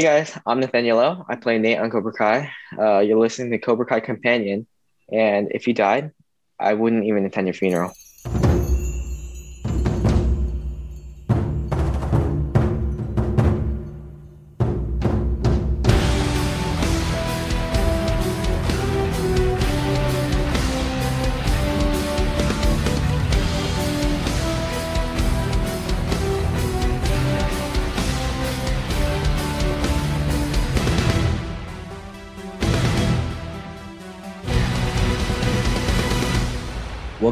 Hey guys, I'm Nathaniel. I play Nate on Cobra Kai. Uh, you're listening to Cobra Kai Companion, and if you died, I wouldn't even attend your funeral.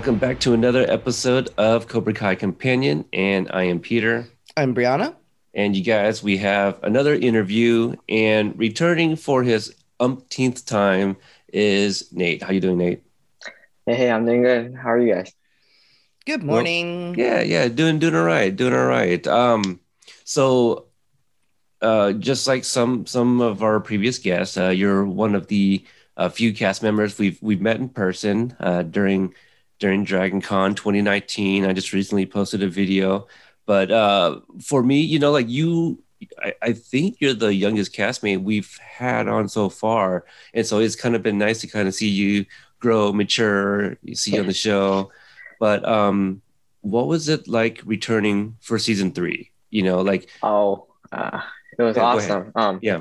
Welcome back to another episode of Cobra Kai Companion, and I am Peter. I'm Brianna. And you guys, we have another interview, and returning for his umpteenth time is Nate. How you doing, Nate? Hey, hey, I'm doing good. How are you guys? Good morning. Well, yeah, yeah, doing doing all right, doing all right. Um, so uh, just like some some of our previous guests, uh, you're one of the uh, few cast members we've we've met in person uh, during during Dragon Con 2019. I just recently posted a video. But uh, for me, you know, like you, I, I, think you're the youngest castmate we've had on so far. And so it's kind of been nice to kind of see you grow, mature, you see you on the show. But um, what was it like returning for season three? You know, like. Oh, uh, it was yeah, awesome. Um, yeah.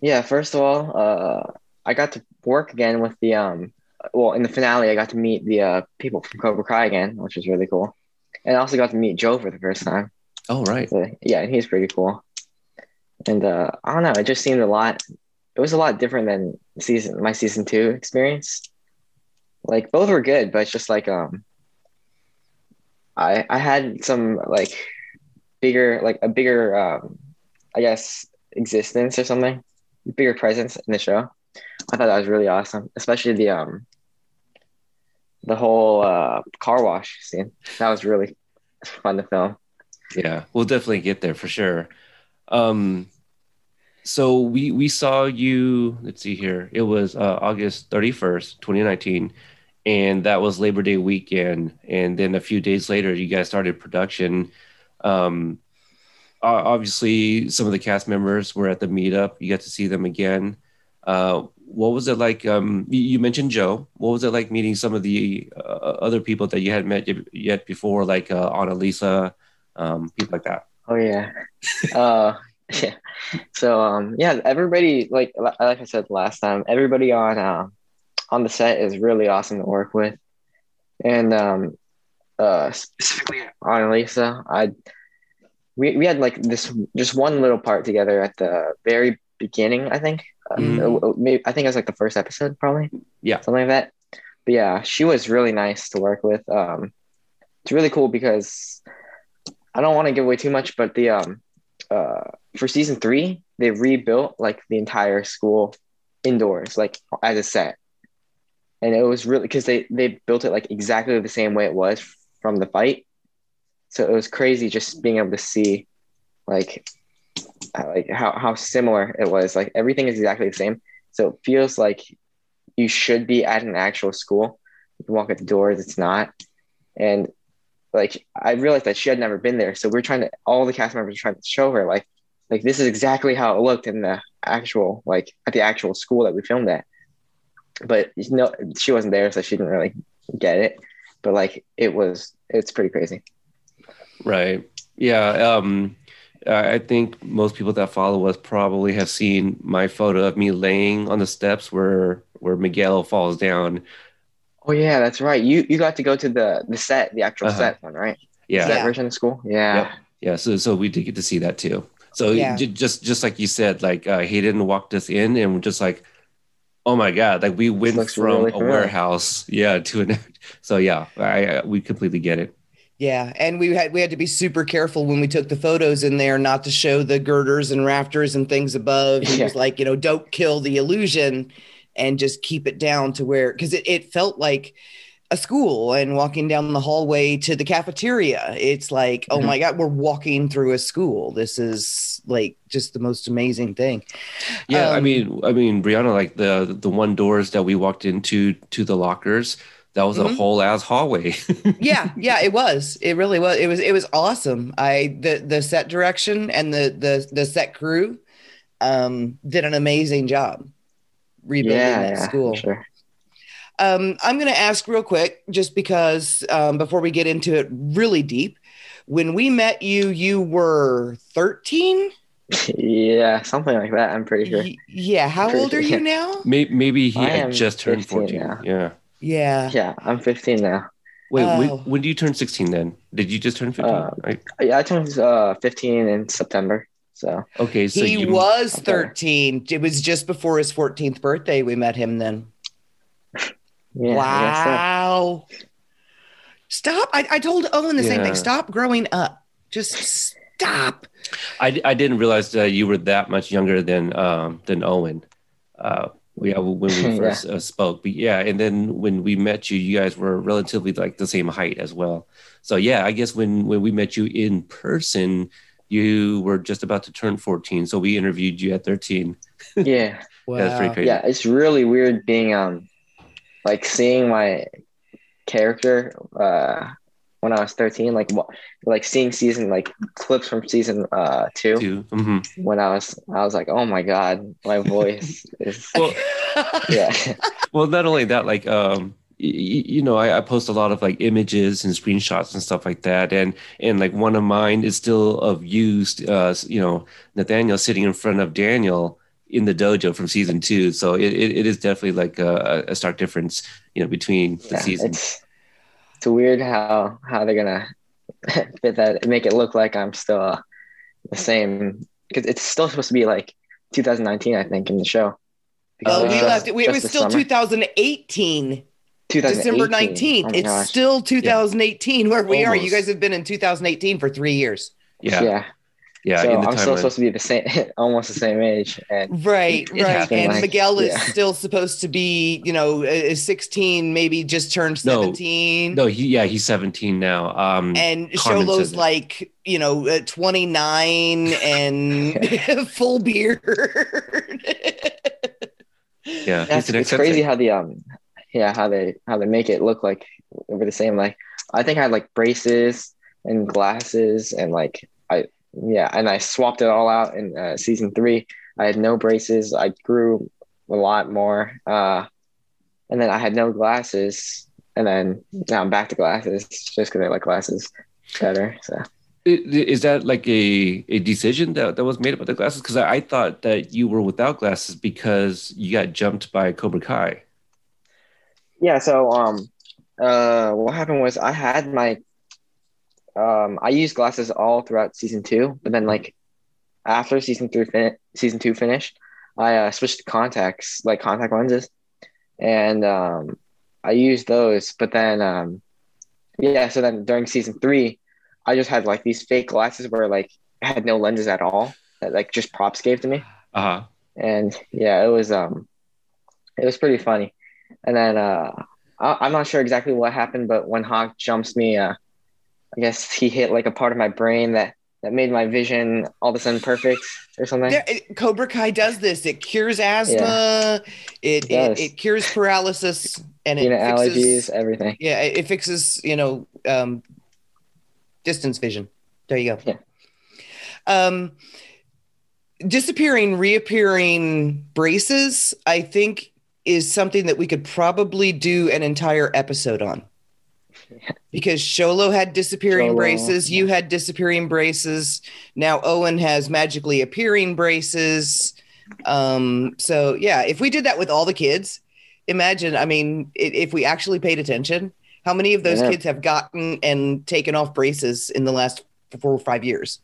Yeah, first of all, uh, I got to work again with the um well, in the finale, I got to meet the uh, people from Cobra Kai again, which was really cool. And I also got to meet Joe for the first time. Oh, right. So, yeah, and he's pretty cool. And uh, I don't know, it just seemed a lot. It was a lot different than season my season two experience. Like both were good, but it's just like um, I I had some like bigger like a bigger um, I guess existence or something, bigger presence in the show. I thought that was really awesome, especially the um the whole uh, car wash scene. That was really fun to film. Yeah, we'll definitely get there for sure. Um, so we we saw you. Let's see here. It was uh, August thirty first, twenty nineteen, and that was Labor Day weekend. And then a few days later, you guys started production. Um, obviously, some of the cast members were at the meetup. You got to see them again. Uh, what was it like? Um, you mentioned Joe. What was it like meeting some of the uh, other people that you hadn't met yet before, like uh, Annalisa, um, people like that? Oh yeah, uh, yeah. So um, yeah, everybody like like I said last time, everybody on uh, on the set is really awesome to work with, and um, uh, specifically Annalisa, I we we had like this just one little part together at the very beginning, I think Mm. maybe, I think it was like the first episode, probably. Yeah, something like that. But yeah, she was really nice to work with. Um, it's really cool because I don't want to give away too much, but the um, uh, for season three, they rebuilt like the entire school indoors, like as a set, and it was really because they they built it like exactly the same way it was from the fight. So it was crazy just being able to see like like how, how similar it was like everything is exactly the same. So it feels like you should be at an actual school. You can walk at the doors it's not. And like i realized that she had never been there. So we are trying to all the cast members were trying to show her like like this is exactly how it looked in the actual like at the actual school that we filmed at. But you know she wasn't there so she didn't really get it. But like it was it's pretty crazy. Right. Yeah um I think most people that follow us probably have seen my photo of me laying on the steps where where Miguel falls down. Oh yeah, that's right. You you got to go to the the set, the actual uh-huh. set one, right? Yeah, that version of school. Yeah, yep. yeah. So so we did get to see that too. So yeah. j- just just like you said, like uh, Hayden walked us in, and we're just like, oh my god, like we went from really a warehouse, yeah, to an. So yeah, I, I we completely get it. Yeah, and we had we had to be super careful when we took the photos in there not to show the girders and rafters and things above. He yeah. was like, you know, don't kill the illusion and just keep it down to where because it, it felt like a school and walking down the hallway to the cafeteria. It's like, oh mm-hmm. my God, we're walking through a school. This is like just the most amazing thing. Yeah, um, I mean, I mean, Brianna, like the the one doors that we walked into to the lockers, that was mm-hmm. a whole ass hallway. yeah, yeah, it was. It really was. It was. It was awesome. I the the set direction and the the the set crew um, did an amazing job rebuilding yeah, that yeah, school. Sure. Um, I'm going to ask real quick, just because um, before we get into it really deep, when we met you, you were 13. Yeah, something like that. I'm pretty sure. Y- yeah. How Pretty old are you now? May- Maybe he I had just turned 14. now. Yeah. Yeah. Yeah, I'm 15 now. Wait, when, Oh. when do you turn 16 then? Did you just turn 15? Uh, Right. Yeah, I turned uh, 15 in September. So Okay, so he you, was Okay. 13. It was just before his 14th birthday we met him then. yeah. I so. wow. Stop. I, I told Owen the same thing. Stop growing up. Just stop. I, I didn't realize that you were that much younger than um than Owen. Uh, we uh, when we Yeah. first uh, spoke, but yeah, and then when we met you, you guys were relatively like the same height as well. So yeah, I guess when when we met you in person, you were just about to turn 14. So we interviewed you at 13. Yeah. That's pretty crazy. yeah it's really weird being um like seeing my character uh when i was 13 like like seeing season like clips from season uh two Too. hmm when i was i was like oh my god my voice is Well, yeah well, not only that, like um, y- y- you know, I, I post a lot of like images and screenshots and stuff like that, and and like one of mine is still of used, uh, you know, Nathaniel sitting in front of Daniel in the dojo from season two. So it, it, it is definitely like a, a stark difference, you know, between the yeah, seasons. It's it's weird how how they're gonna fit that make it look like i'm still uh, the same because it's still supposed to be like 2019 i think in the show Because Oh, it's we just- left it. It just was still summer. 2018, 2018. December 19th. Oh it's gosh. still 2018 where we are. You guys have been in 2018 for three years. Yeah, yeah. Yeah. So in the I'm still timeline. supposed to be the same, almost the same age, and Right, It right. And like- Miguel is yeah. still supposed to be, you know, uh, 16, maybe just turned No. 17. No, he yeah, he's 17 now. Um, And Carmen Xolo's like, you know, uh, 29 and full beard. yeah, that's, it's crazy how the um, yeah, how they how they make it look like we're the same. Like I think I had like braces and glasses, and like I yeah, and I swapped it all out in uh, season three. I had no braces. I grew a lot more, uh, and then I had no glasses, and then now I'm back to glasses just because I like glasses better. So. Is that like a, a decision that, that was made about the glasses? Because I, I thought that you were without glasses because you got jumped by Cobra Kai. Yeah, so um uh what happened was I had my um I used glasses all throughout season 2, but then like after season 3 fin- season 2 finished, I uh, switched to contacts, like contact lenses. And um I used those, but then um yeah, so then during season 3, I just had like these fake glasses where like I had no lenses at all that like just props gave to me Uh huh. and yeah, it was um, it was pretty funny. And then uh, I, I'm not sure exactly what happened, but when Hawk jumps me, uh, I guess he hit like a part of my brain that that made my vision all of a sudden perfect or something. There, it- Cobra Kai does this. It cures asthma. It, It it, it cures paralysis and it you know, allergies, fixes, everything. yeah, it it fixes, you know, um, distance vision. There you go. Yeah. Um, disappearing, reappearing braces, I think, is something that we could probably do an entire episode on. Because Xolo had disappearing Xolo, braces, you had disappearing braces. Now Owen has magically appearing braces. Um, so yeah, if we did that with all the kids, imagine, I mean, if we actually paid attention, how many of those Yeah. kids have gotten and taken off braces in the last four or five years?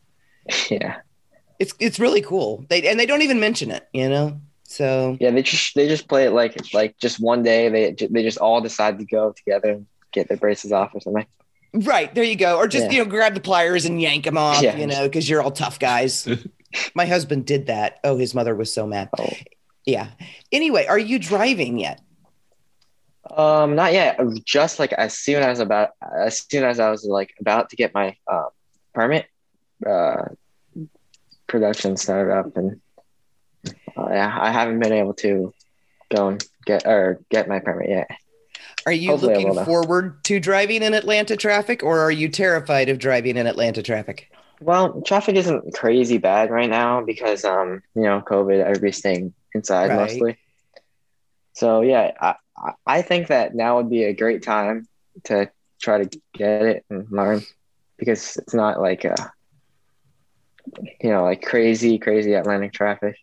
Yeah, It's it's really cool. They and they don't even mention it, you know. So yeah. They just they just play it like like just one day they they just all decide to go together and get their braces off or something. right there you go, or just Yeah. you know grab the pliers and yank them off, Yeah. you know, because you're all tough guys. My husband did that. Oh, his mother was so mad. Oh. Yeah. Anyway, are you driving yet? Um, not yet. Just like as soon as about as soon as I was like about to get my uh, permit, uh, production started up, and uh, yeah, I haven't been able to go and get or get my permit yet. Are you Hopefully looking forward to driving in Atlanta traffic, or are you terrified of driving in Atlanta traffic? Well, traffic isn't crazy bad right now because um, you know, COVID, everybody's staying inside Right. mostly. So yeah, I I- I think that now would be a great time to try to get it and learn because it's not like uh you know, like crazy, crazy Atlanta traffic.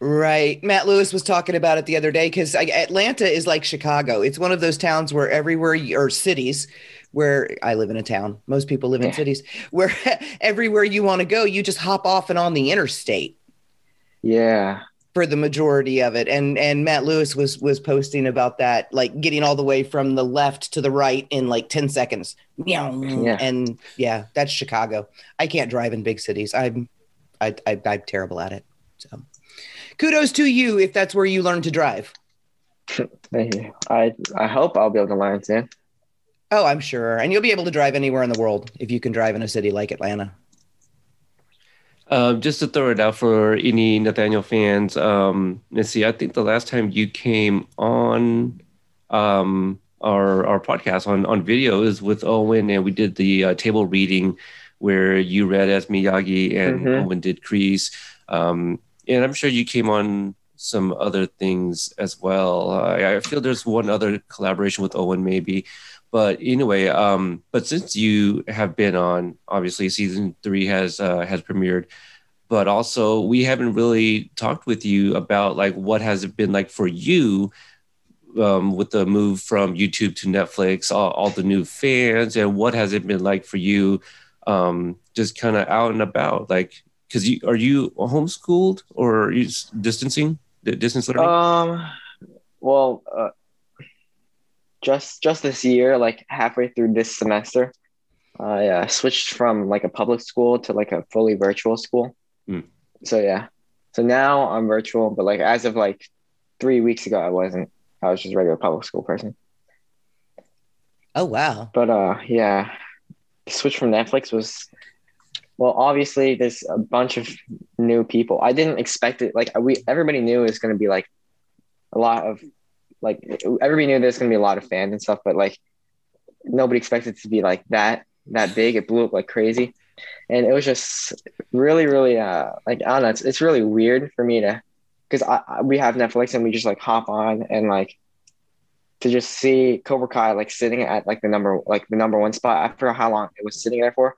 Right. Matt Lewis was talking about it the other day because Atlanta is like Chicago. It's one of those towns where everywhere, you, or cities where I live in a town, most people live in Yeah. cities, where everywhere you want to go, you just hop off and on the interstate Yeah. for the majority of it. And and Matt Lewis was was posting about that, like getting all the way from the left to the right in like 10 seconds. Yeah. And yeah, that's Chicago. I can't drive in big cities. I'm I, I I'm terrible at it. So kudos to you if that's where you learn to drive. Thank you. I I hope I'll be able to learn soon. Oh, I'm sure. And you'll be able to drive anywhere in the world if you can drive in a city like Atlanta. Um, just to throw it out for any Nathaniel fans, um, let's see. I think the last time you came on um, our our podcast on on video is with Owen, and we did the uh, table reading where you read as Miyagi and Mhm. Owen did Kreese. Um, and I'm sure you came on some other things as well. I, I feel there's one other collaboration with Owen, maybe. But anyway, um, but since you have been on, obviously season three has uh, has premiered, but also we haven't really talked with you about like what has it been like for you um, with the move from YouTube to Netflix, all, all the new fans, and what has it been like for you, um, just kind of out and about, like because you are you homeschooled or are you distancing, D- distance learning? Um, well, uh, just just this year, like halfway through this semester, I uh, switched from like a public school to like a fully virtual school. Hmm. So yeah, so now I'm virtual, but like as of like three weeks ago, I wasn't. I was just a regular public school person. Oh wow. But uh, yeah, the switch from Netflix was well. Obviously, there's a bunch of new people. I didn't expect it. Like we, everybody knew it was going to be like a lot of like everybody knew there's going to be a lot of fans and stuff, but like nobody expected it to be like that that big. It blew up like crazy, and it was just really, really uh like I don't know. It's it's really weird for me to because I, I we have Netflix and we just like hop on and like to just see Cobra Kai like sitting at like the number like the number one spot. I forgot how long it was sitting there for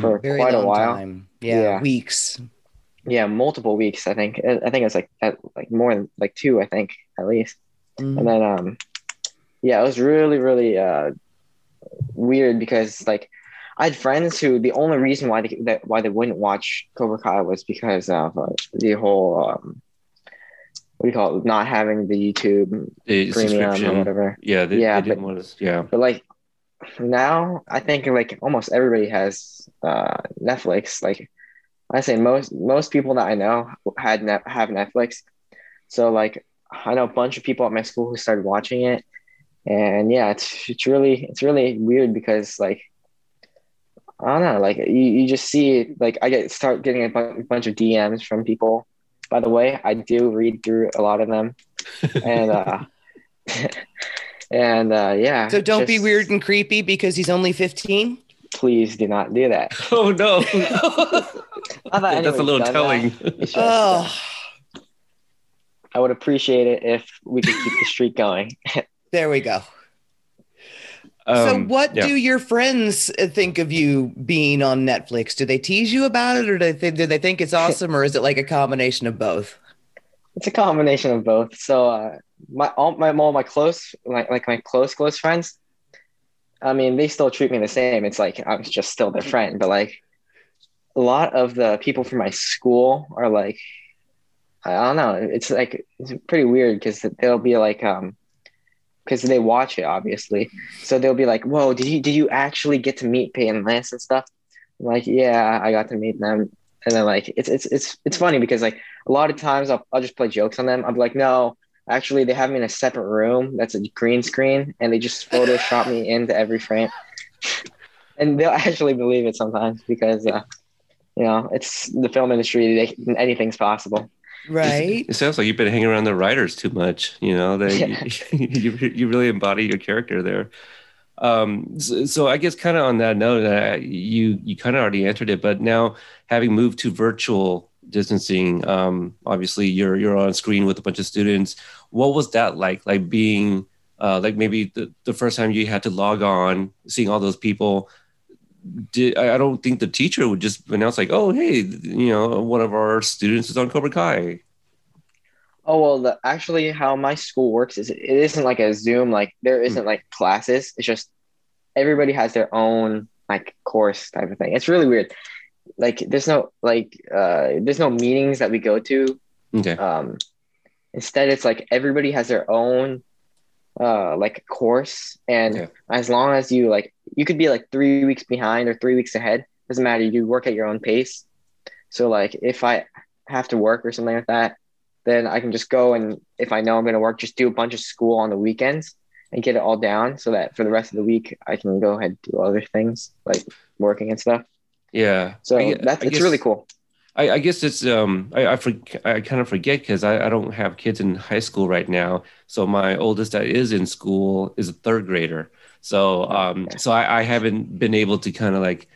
for Very quite long a while. time. Yeah, Yeah. Weeks. Yeah, multiple weeks. I think. I I think it's like at, like more than like two. I think at least. Mhm. And then um, yeah, it was really really uh weird because like I had friends who the only reason why they that why they wouldn't watch Cobra Kai was because of uh, the whole um, what do you call it? Not having the YouTube the premium or whatever. Yeah, they, Yeah, they didn't want to. Yeah. But like now, I think like almost everybody has uh, Netflix. Like I say, most most people that I know had net, have Netflix. So like I know a bunch of people at my school who started watching it, and yeah, it's it's really it's really weird because like I don't know, like you, you just see like I get start getting a bu- bunch of DMs from people. By the way, I do read through a lot of them, and uh, and uh, yeah. So don't be weird and creepy because he's only 15. Please do not do that. Oh no, Not that that's a little done that. telling. It's just, uh, oh, I would appreciate it if we could keep the streak going. there we go. so Um, what yeah. do your friends uh, think of you being on Netflix? Do they tease you about it or do they, think, do they think it's awesome or is it like a combination of both? It's a combination of both. So uh, my all my all my close like like my close close friends, I mean they still treat me the same. It's like I'm just still their friend, but like a lot of the people from my school are like I don't know. It's like it's pretty weird because they'll be like um because they watch it obviously. So they'll be like, "Whoa, did you did you actually get to meet Peyton Lance and stuff?" I'm like, "Yeah, I got to meet them." And then like it's it's it's it's funny because like a lot of times I'll, I'll just play jokes on them. I'm like, no, actually, they have me in a separate room that's a green screen, and they just Photoshop me into every frame. And they'll actually believe it sometimes because, uh, you know, it's the film industry. They, anything's possible. Right? It sounds like you've been hanging around the writers too much. You know, they Yeah. you, you you really embody your character there. Um, so, so I guess kind of on that note, uh, you you kind of already answered it, but now having moved to virtual distancing, um, obviously you're you're on screen with a bunch of students. What was that like? Like being uh, like maybe the, the first time you had to log on, seeing all those people. Did I don't think the teacher would just announce like, "Oh, hey, you know, one of our students is on Cobra Kai." Oh well, the, actually, how my school works is it isn't like a Zoom. Like there isn't like classes. It's just everybody has their own like course type of thing. It's really weird. Like there's no like uh there's no meetings that we go to. Okay. Um, instead, it's like everybody has their own uh like course, and Okay. as long as you like, you could be like three weeks behind or three weeks ahead. Doesn't matter. You work at your own pace. So like, if I have to work or something like that, then I can just go and if I know I'm going to work, just do a bunch of school on the weekends and get it all down so that for the rest of the week I can go ahead and do other things like working and stuff. Yeah. So I that's I it's guess- really cool. I, I guess it's um I I, for, I kind of forget because I, I don't have kids in high school right now. So my oldest that is in school is a third grader. So um Okay. so I, I haven't been able to kind of like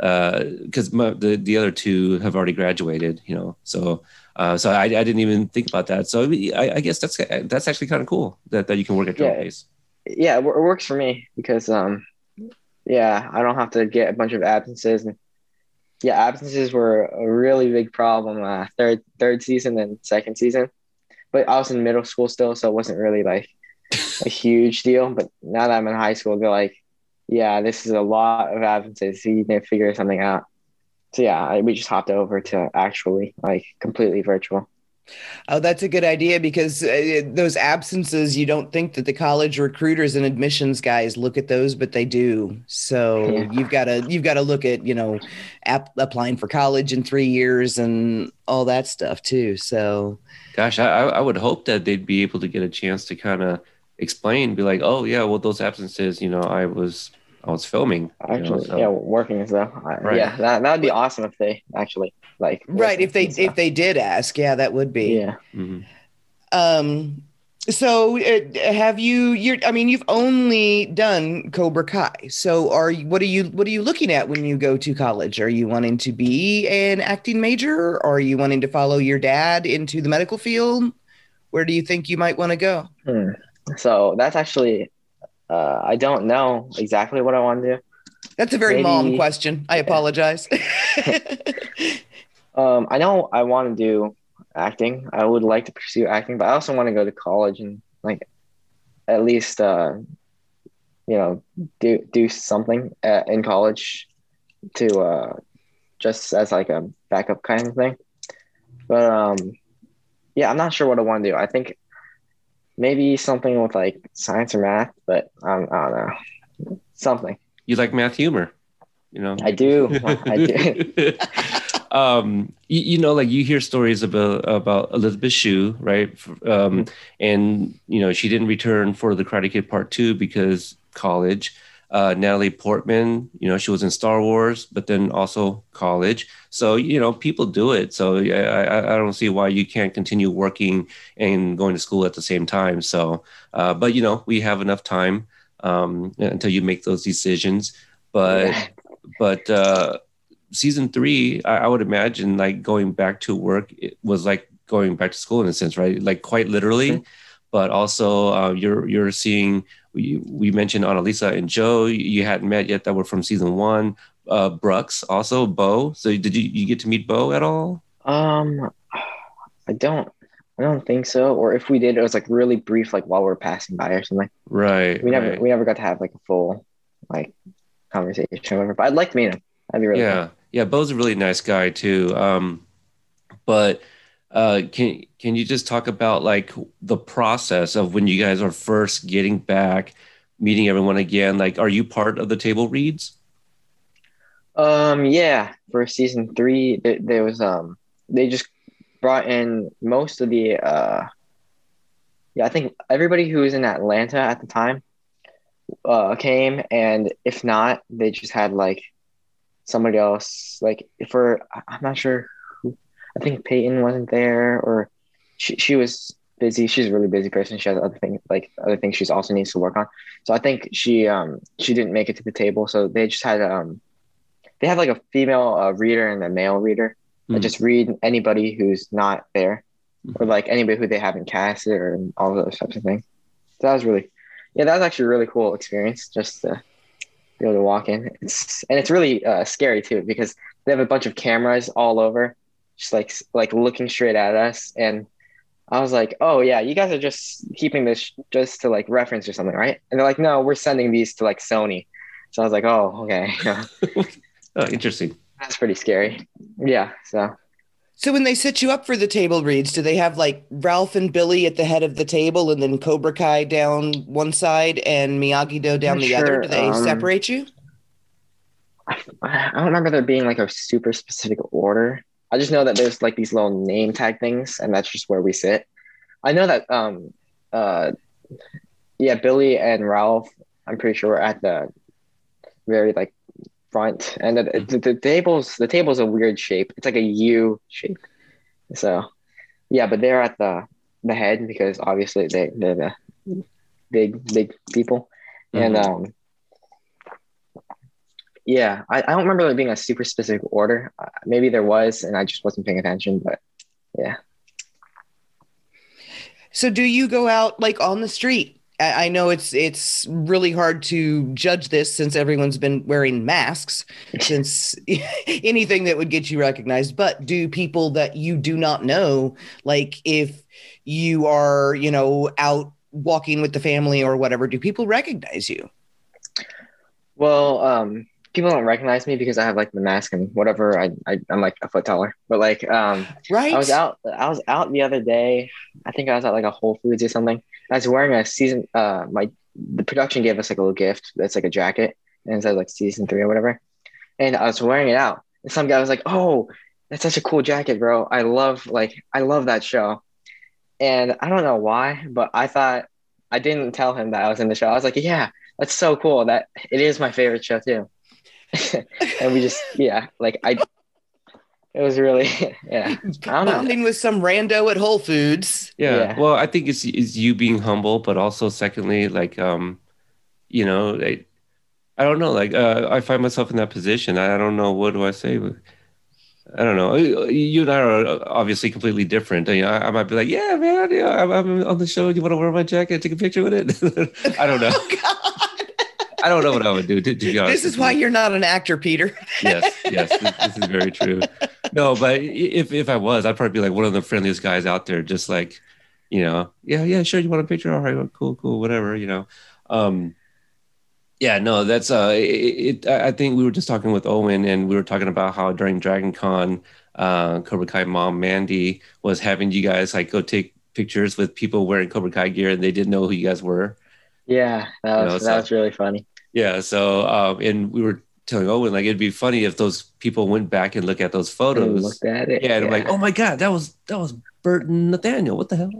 uh because the the other two have already graduated, you know. So uh so I, I didn't even think about that. So I, I guess that's that's actually kind of cool that, that you can work at your Yeah. pace. Yeah, it, it works for me because um yeah, I don't have to get a bunch of absences and yeah, absences were a really big problem uh, third third season and second season. But I was in middle school still, so it wasn't really like a huge deal. But now that I'm in high school, they're like, yeah, this is a lot of absences. You need to figure something out. So yeah, I, we just hopped over to actually like completely virtual. Oh, that's a good idea because uh, those absences, you don't think that the college recruiters and admissions guys look at those, but they do. So Yeah. you've got to you've got to look at you know app, applying for college in three years and all that stuff too. So Gosh, I I would hope that they'd be able to get a chance to kind of explain, be like, oh yeah, well those absences, you know, I was I was filming. you know, Actually, so- yeah, working as though. I- Right. Yeah, that that would be awesome if they actually like. right, if they if they did ask, yeah, that would be. yeah. Mhm. Um, so uh, have you? You're. I mean, you've only done Cobra Kai. So are you? What are you? What are you looking at when you go to college? Are you wanting to be an acting major? Or are you wanting to follow your dad into the medical field? Where do you think you might want to go? Hmm. So that's actually, uh, I don't know exactly what I want to do. That's a very mom question. I apologize. Um, I know I want to do acting. I would like to pursue acting, but I also want to go to college and like at least uh, you know do do something uh, in college to uh, just as like a backup kind of thing. But um, yeah, I'm not sure what I want to do. I think maybe something with like science or math, but um, I don't know something. You like math humor, you know? I do. I do. um, you, you know, like you hear stories about about Elizabeth Shue, right? Mm-hmm. Um, and you know, she didn't return for the Karate Kid Part Two because college. Uh, Natalie Portman, you know, she was in Star Wars, but then also college. So you know, people do it. So I, I, I don't see why you can't continue working and going to school at the same time. So, uh, but you know, we have enough time um, until you make those decisions. But Yeah. but uh, season three, I, I would imagine like going back to work it was like going back to school in a sense, right? Like quite literally, Mhm. but also uh, you're you're seeing. We, we mentioned Annalisa and Joe. You hadn't met yet that were from season one. Uh, Brucks also Bo. So did you you get to meet Bo at all? Um, I don't, I don't think so. Or if we did, it was like really brief, like while we are passing by or something. Right. We never, right. we never got to have like a full, like, conversation. Or whatever. But I'd like to meet him. That'd be really yeah yeah bo's a really nice guy too um but uh can can you just talk about like the process of when you guys are first getting back meeting everyone again like are you part of the table reads. Um, yeah. For season three, there, there was um, they just brought in most of the uh, yeah, I think everybody who was in Atlanta at the time uh came, and if not, they just had like somebody else. Like for I'm not sure. I think Peyton wasn't there, or she she was busy. She's a really busy person. She has other things like other things she's also needs to work on. So I think she um she didn't make it to the table. So they just had um they have like a female uh, reader and a male reader that Mhm. just read anybody who's not there or like anybody who they haven't casted or all those types of things. So that was really yeah that was actually a really cool experience just to be able to walk in. It's and it's really uh, scary too because they have a bunch of cameras all over, just like like looking straight at us and. I was like, "Oh yeah, you guys are just keeping this just to like reference or something, right?" And they're like, "No, we're sending these to like Sony." So I was like, "Oh, okay, Oh, interesting. that's pretty scary." Yeah, so So when they set you up for the table reads, do they have like Ralph and Billy at the head of the table and then Cobra Kai down one side and Miyagi Do down Not the other? Do they um, separate you? I, I don't remember there being like a super specific order. I just know that there's like these little name tag things, and that's just where we sit. I know that um uh yeah, Billy and Ralph, I'm pretty sure are at the very like front, and the, the, the tables the table's a weird shape. It's like a U shape. So yeah, but they're at the the head because obviously they they're the big big people, and Mhm. um yeah, I, I don't remember there being a super specific order. Uh, maybe there was, and I just wasn't paying attention. But yeah. So do you go out like on the street? I, I know it's it's really hard to judge this since everyone's been wearing masks since anything that would get you recognized. But do people that you do not know, like if you are, you know, out walking with the family or whatever, do people recognize you? well, um, people don't recognize me because I have like the mask and whatever. I, I I'm like a foot taller, but like um, Right? I was out. I was out the other day. I think I was at like a Whole Foods or something. I was wearing a season. Uh, my the production gave us like a little gift. That's like a jacket, and it says like season three or whatever. And I was wearing it out, and some guy was like, "Oh, that's such a cool jacket, bro. I love like I love that show." And I don't know why, but I thought I didn't tell him that I was in the show. I was like, "Yeah, that's so cool. That it is my favorite show too." and we just yeah, like I. It was really yeah. I don't know. Bonding with some rando at Whole Foods. Yeah. Yeah. Well, I think it's it's you being humble, but also secondly, like um, you know, like, I don't know, like uh, I find myself in that position. I, I don't know what do I say. But I don't know. You and I are obviously completely different. You know, I, I might be like, yeah, man, yeah, I'm, I'm on the show. Do You want to wear my jacket? Take a picture with it? I don't know. Oh God. I don't know what I would do. To, to be honest, This is why you. you're not an actor, Peter. yes, yes, this, this is very true. No, but if if I was, I'd probably be like one of the friendliest guys out there, just like, you know, yeah, yeah, sure, you want a picture? All right, well, cool, cool, whatever, you know. Um, yeah, no, that's uh, it, it. I think we were just talking with Owen, and we were talking about how during Dragon Con, uh, Cobra Kai mom Mandy was having you guys like go take pictures with people wearing Cobra Kai gear, and they didn't know who you guys were. Yeah, that You was know, that so- was really funny. Yeah. So, um, and we were telling Owen like it'd be funny if those people went back and look at those photos. looked at it. Yeah, and I'm like, oh my god, that was that was Bert and Nathaniel. What the hell?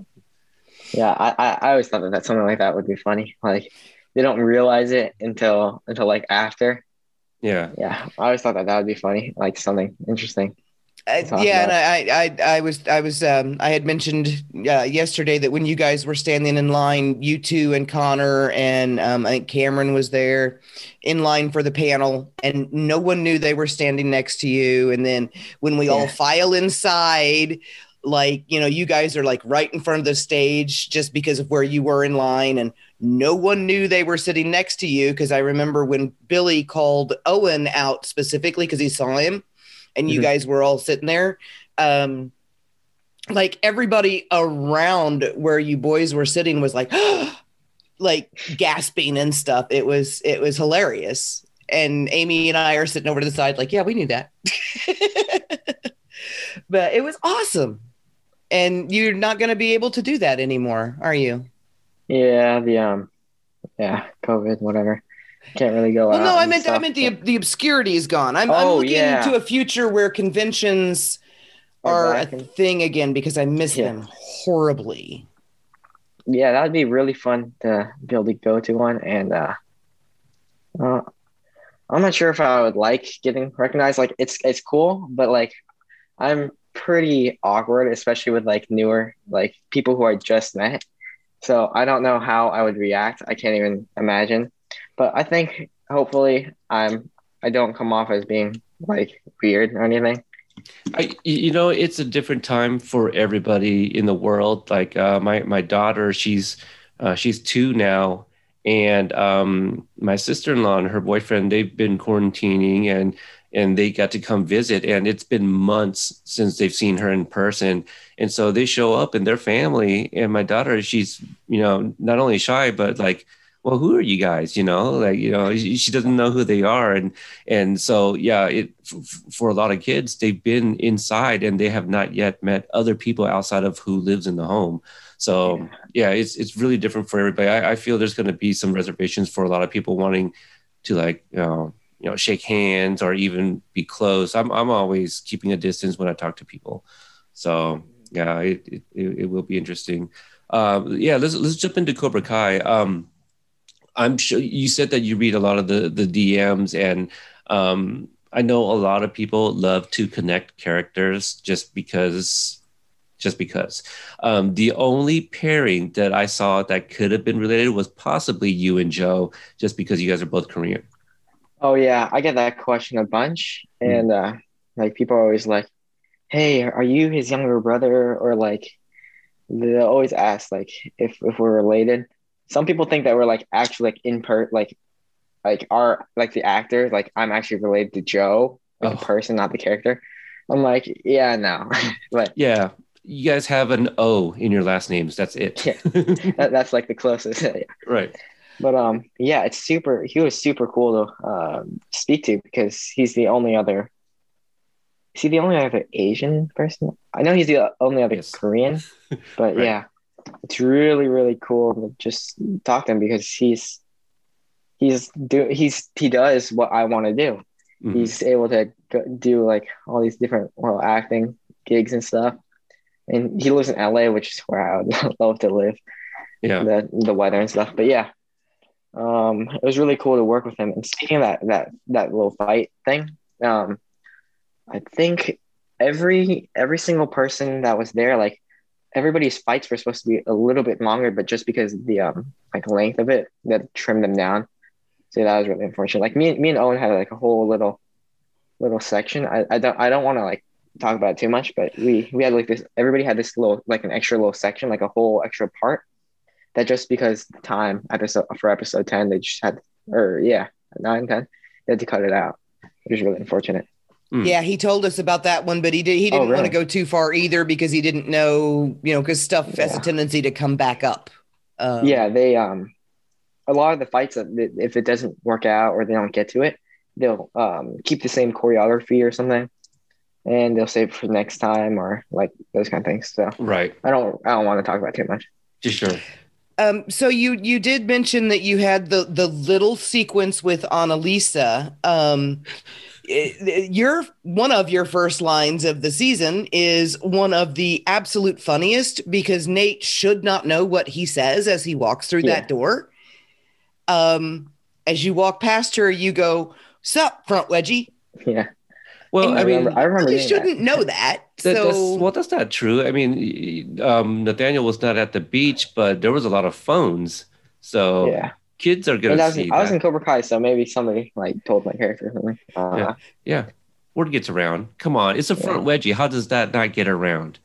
yeah. I, I I always thought that, that something like that would be funny. Like they don't realize it until until like after. Yeah. Yeah, I always thought that that would be funny, like something interesting. Yeah, and. I, I, I was, I was, um, I had mentioned uh, yesterday that when you guys were standing in line, you two and Connor and um, I think Cameron was there in line for the panel, and no one knew they were standing next to you. And then when we all file inside, like you know, you guys are like right in front of the stage just because of where you were in line, and no one knew they were sitting next to you. Because I remember when Billy called Owen out specifically because he saw him and you Mhm. guys were all sitting there um like everybody around where you boys were sitting was like like gasping and stuff. It was it was hilarious. And amy and i are sitting over to the side like yeah we knew that. But it was awesome. And you're not going to be able to do that anymore are you? Yeah, the um, yeah, COVID, whatever. Can't really go well out. no i meant i meant the but- the obscurity is gone i'm, I'm Oh, looking yeah. to a future where conventions Are are a thing again because i miss Yeah. them horribly yeah, that'd be really fun to be able to go to one. And uh, uh, I'm not sure if I would like getting recognized. Like it's it's cool, but like I'm pretty awkward, especially with like newer like people who I just met. So I don't know how I would react. I can't even imagine. But I think hopefully I'm I don't come off as being like weird or anything. I, you know, it's a different time for everybody in the world. Like uh, my my daughter, she's uh, she's two now, and um, my sister in law and her boyfriend, they've been quarantining, and and they got to come visit, and it's been months since they've seen her in person, and so they show up and their family, and my daughter, she's you know not only shy but like well, who are you guys? You know, like you know, she doesn't know who they are, and and so yeah, it f- for a lot of kids, they've been inside and they have not yet met other people outside of who lives in the home. So yeah, it's it's really different for everybody. I, I feel there's going to be some reservations for a lot of people wanting to like you know you know shake hands or even be close. I'm I'm always keeping a distance when I talk to people. So yeah, it it, it will be interesting. Uh, yeah, let's let's jump into Cobra Kai. Um, I'm sure you said that you read a lot of the the DMs, and um, I know a lot of people love to connect characters just because. Just because. Um, the only pairing that I saw that could have been related was possibly you and Joe, just because you guys are both Korean. Oh yeah, I get that question a bunch, mm-hmm. and uh, like people are always like, "Hey, are you his younger brother?" Or like, they always ask like if if we're related some people think that we're like actually like in per like like our like the actor like I'm actually related to Joe like oh. the person not the character. I'm like yeah no, but yeah. You guys have an O in your last names. That's it. yeah, that, that's like the closest. Right. But um, yeah, it's super. He was super cool to um, speak to because he's the only other. Is he the only other Asian person? I know he's the only other yes. Korean, but right. yeah, it's really really cool to just talk to him because he's he's do he's he does what I want to do. Mm-hmm. He's able to do like all these different well acting gigs and stuff, and he lives in LA, which is where I would love to live. Yeah, the the weather and stuff. But yeah, um, it was really cool to work with him. And speaking of that that that little fight thing, um, I think every every single person that was there, like everybody's fights were supposed to be a little bit longer, but just because the um like length of it, that trimmed them down. So that was really unfortunate. Like me, me and Owen had like a whole little little section. I, I don't I don't want to like talk about it too much, but we we had like this. Everybody had this little like an extra little section, like a whole extra part. That just because time episode for episode ten, they just had or yeah nine ten, they had to cut it out, which is really unfortunate. Mm. Yeah, he told us about that one, but he did he didn't oh, really? want to go too far either because he didn't know, you know, because stuff yeah. has a tendency to come back up. Um, yeah, they um a lot of the fights if it doesn't work out or they don't get to it, they'll um keep the same choreography or something, and they'll save for next time or like those kind of things. So right, I don't I don't want to talk about too much. Just sure. Um, so you you did mention that you had the the little sequence with Annalisa. Um, your one of your first lines of the season is one of the absolute funniest because Nate should not know what he says as he walks through yeah. that door. Um, as you walk past her, you go, "Sup, front wedgie." Yeah. Well, and I mean, I remember. You shouldn't that. know that. that so, that's, well, that's not true. I mean, um, Nathaniel was not at the beach, but there was a lot of phones. So yeah, kids are gonna I was, see. I was in Cobra Kai, so maybe somebody like told my character something. Uh, yeah, yeah. Word gets around. Come on, it's a front yeah. wedgie. How does that not get around?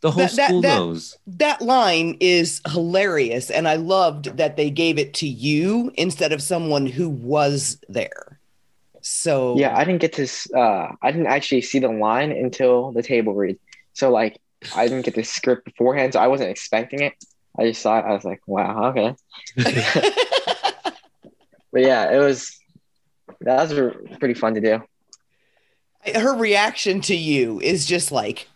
The whole that, school that, knows. That line is hilarious, and I loved that they gave it to you instead of someone who was there. So yeah, I didn't get to. Uh, I didn't actually see the line until the table read. So like, I didn't get the script beforehand, so I wasn't expecting it. I just saw it. I was like, wow, okay. but yeah, it was that was pretty fun to do. Her reaction to you is just like,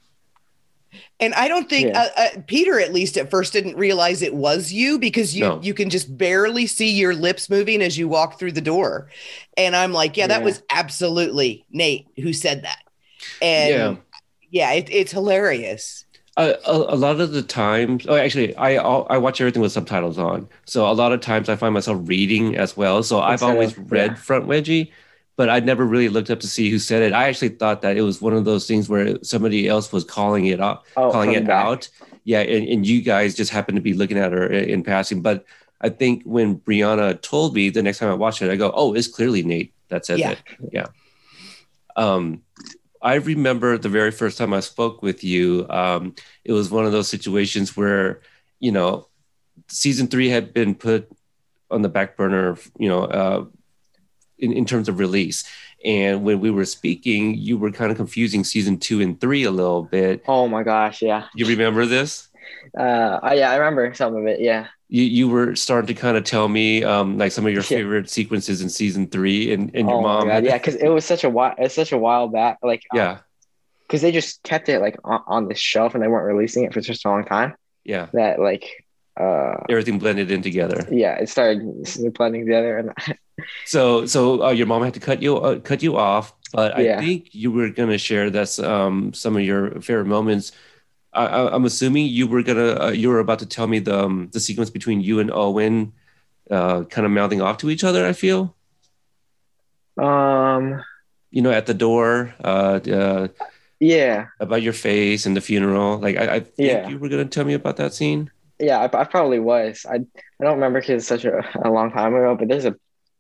and I don't think yeah. uh, uh, Peter, at least at first, didn't realize it was you because you no. you can just barely see your lips moving as you walk through the door, and I'm like, yeah, that yeah. was absolutely Nate who said that, and yeah, yeah it, it's hilarious a, a, lot of the times oh actually i i watch everything with subtitles on so a lot of times i find myself reading as well so i've always read yeah. front wedgie but I'd never really looked up to see who said it. I actually thought that it was one of those things where somebody else was calling it out, Oh, calling it back. out. Yeah, and, and you guys just happened to be looking at her in, in passing. But I think when Brianna told me the next time I watched it, I go, "Oh, it's clearly Nate that said it. Yeah. that." Yeah. Um, I remember the very first time I spoke with you. Um, it was one of those situations where, you know, season three had been put on the back burner, you know, uh, in, in terms of release. And when we were speaking, you were kind of confusing season two and three a little bit. Oh my gosh, yeah. You remember this? Uh, oh, yeah, I remember some of it. Yeah. You, you were starting to kind of tell me um, like some of your Yeah. favorite sequences in season three, and, and your oh mom. my God, yeah, because it was such a while. It's such a while back. Like, yeah, because they just kept it like on, on the shelf and they weren't releasing it for such a long time yeah. that like, uh, Everything blended in together. yeah, it started blending together. And So, so uh, your mom had to cut you uh, cut you off, but I Yeah. think you were gonna share that's um, some of your favorite moments. I, I'm assuming you were gonna uh, you were about to tell me the um, the sequence between you and Owen, uh, kind of mouthing off to each other. I feel um, you know at the door uh, uh, yeah, about your face and the funeral. Like I, I think Yeah. you were gonna tell me about that scene. yeah, I, I probably was. I I don't remember because it's such a, a long time ago, but there's a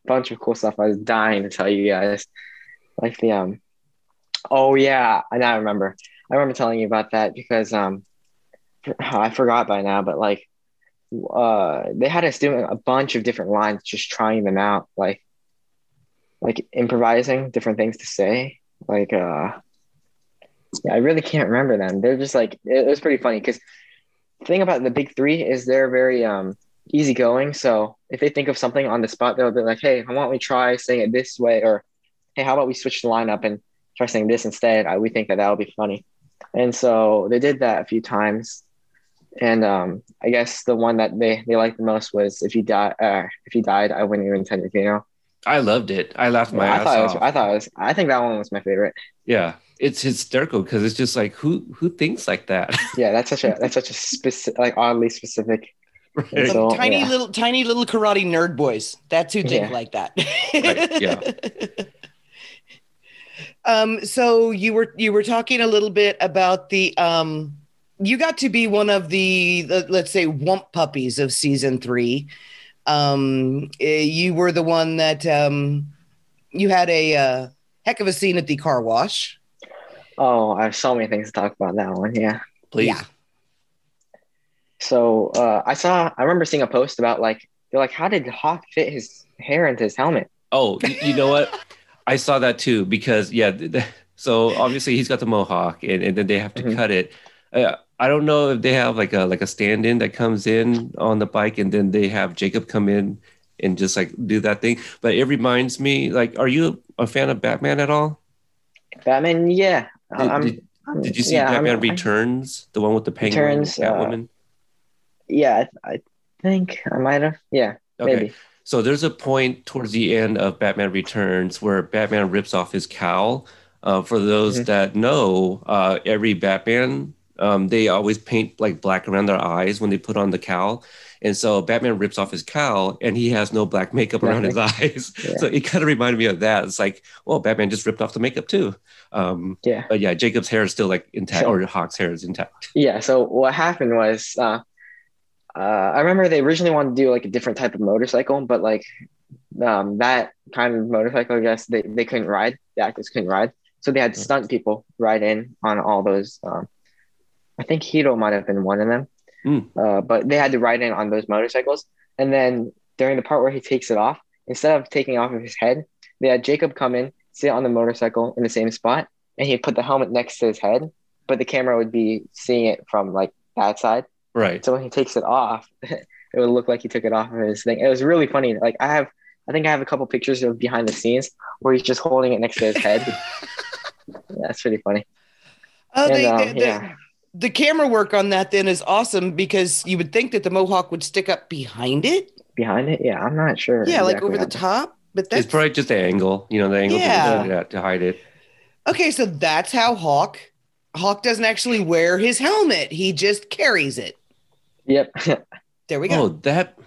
bunch of cool stuff I was dying to tell you guys. Like the um, oh yeah, I now remember. I remember telling you about that because um, I forgot by now, but like, uh, they had us doing a bunch of different lines, just trying them out, like, like improvising different things to say. Like, uh, yeah, I really can't remember them. They're just like it, it was pretty funny because the thing about the big three is they're very um easygoing. So if they think of something on the spot, they'll be like, "Hey, why don't we try saying it this way?" Or, "Hey, how about we switch the lineup and try saying this instead?" I, we think that that would be funny. And so they did that a few times. And um, I guess the one that they, they liked the most was if you die, uh, if you died, I wouldn't even attend your funeral. I loved it. I laughed my I ass thought it was, off. I thought it was, I think that one was my favorite. yeah, it's hysterical because it's just like who who thinks like that. Yeah, that's such a that's such a specific, like oddly specific. Right. So, tiny yeah. little tiny little karate nerd boys. That's who think Yeah. like that. Right, yeah. um so you were you were talking a little bit about the um you got to be one of the, the let's say wump puppies of season 3. Um eh, you were the one that um you had a uh, heck of a scene at the car wash. Oh, I have so many things to talk about that one. Yeah. Please. Yeah. So uh, I saw, I remember seeing a post about like they're like, how did Hawk fit his hair into his helmet? Oh, y- you know what? I saw that too because yeah. th- th- So obviously he's got the mohawk, and, and then they have to Mhm. cut it. Uh, I don't know if they have like a like a stand-in that comes in on the bike, and then they have Jacob come in and just like do that thing. But it reminds me, like, are you a fan of Batman at all? Batman, yeah. Did, I'm- did, I'm- did you see yeah, I'm- Batman I- Returns, the one with the penguin, Returns, uh, yeah, I, I think I might have. Yeah, Okay. maybe. So there's a point towards the end of Batman Returns where Batman rips off his cowl. Uh, for those Mhm. that know, uh, every Batman, um, they always paint like black around their eyes when they put on the cowl. And so Batman rips off his cowl and he has no black makeup around his eyes. Yeah. So it kind of reminded me of that. It's like, well, Batman just ripped off the makeup too. Um, Yeah. but yeah, Jacob's hair is still like intact, or Hawk's hair is intact. Yeah. So what happened was, uh, uh, I remember they originally wanted to do like a different type of motorcycle, but like um, that kind of motorcycle, I guess they, they couldn't ride. The actors couldn't ride, so they had stunt people ride in on all those. Um, I think Hiro might have been one of them, Mm. uh, but they had to ride in on those motorcycles. And then during the part where he takes it off, instead of taking off of his head, they had Jacob come in, sit on the motorcycle in the same spot, and he put the helmet next to his head, but the camera would be seeing it from like that side. Right. So when he takes it off, it would look like he took it off of his thing. It was really funny. Like I have, I think I have a couple pictures of behind the scenes where he's just holding it next to his head. Yeah, that's pretty funny. Oh, And, they, um, they- they- yeah. the camera work on that then is awesome because you would think that the mohawk would stick up behind it. Behind it, yeah, I'm not sure. Yeah, like over the how- top. But that's It's probably just the angle, you know, the angle Yeah. to, to, to hide it. okay. So that's how Hawk. Hawk doesn't actually wear his helmet; he just carries it. Yep. There we go. Oh, that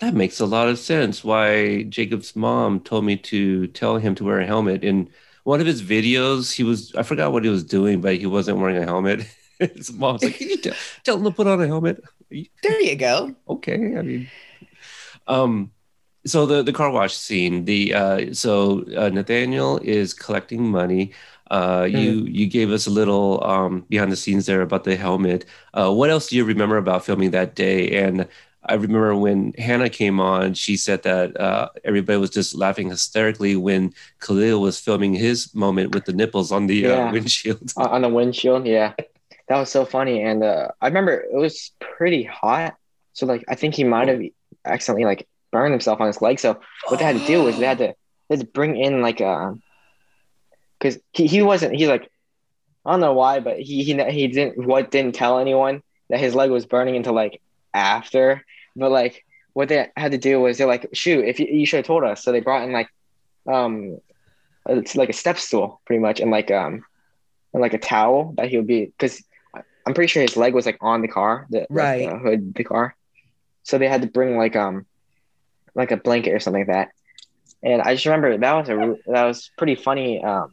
That makes a lot of sense. Why Jacob's mom told me to tell him to wear a helmet. In one of his videos, he was I forgot what he was doing, but he wasn't wearing a helmet. his mom's like, "Can you tell, tell him to put on a helmet?" There you go. Okay, I mean, um, so the the car wash scene. The uh, so uh, Nathaniel is collecting money. Uh, mm. You you gave us a little um, behind the scenes there about the helmet. Uh, what else do you remember about filming that day? And I remember when Hannah came on, she said that uh, everybody was just laughing hysterically when Khalil was filming his moment with the nipples on the uh, yeah. uh, windshield. on the windshield, yeah, that was so funny. And uh, I remember it was pretty hot, so like I think he might have accidentally like burned himself on his leg. So what they had to do was they had to they had to bring in like a because he, he wasn't he's like I don't know why, but he he he didn't what didn't tell anyone that his leg was burning until like after but like what they had to do was they're like, shoot, if you, you should have told us. So they brought in like um it's like a step stool pretty much and like um and like a towel that he would be because I'm pretty sure his leg was like on the car, the right like, the hood, the car. So they had to bring like um like a blanket or something like that. And I just remember that was a that was pretty funny um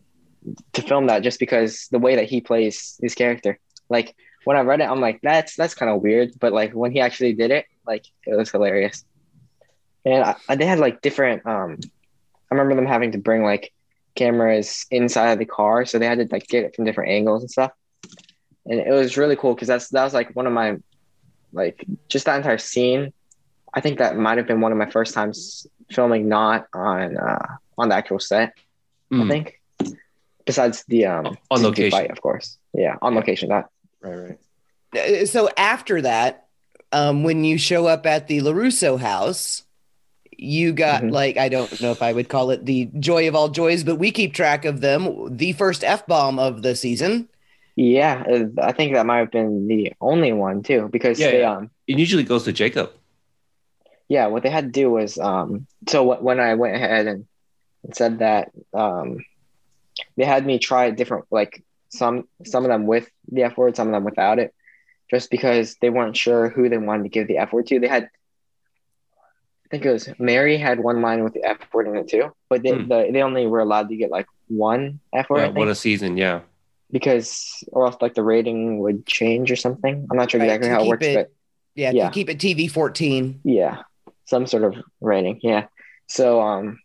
to film that just because the way that he plays his character. Like when I read it, I'm like, that's that's kind of weird. But like when he actually did it, like it was hilarious. And I, they had like different. Um, I remember them having to bring like cameras inside of the car, so they had to like get it from different angles and stuff. And it was really cool because that's that was like one of my like just that entire scene. I think that might have been one of my first times filming not on uh, on the actual set. Mm. I think besides the um on location fight, of course. Yeah, on location. That right, right. Uh, so after that, um, when you show up at the LaRusso house, you got mm-hmm. like I don't know if I would call it the joy of all joys, but we keep track of them. The first f bomb of the season. Yeah, uh, I think that might have been the only one too, because yeah, they, um, it usually goes to Jacob. Yeah, what they had to do was um, so when I went ahead and, and said that um, they had me try different like some some of them with the F word, some of them without it just because they weren't sure who they wanted to give the F word to. They had, I think it was Mary had one line with the F word in it too, but they, hmm. the, they only were allowed to get like one F word. Yeah, one a season, yeah. Because, or else like the rating would change or something. I'm not sure right, exactly how it works, it, but yeah, yeah, keep it TV 14. Yeah, some sort of rating. Yeah. So, um,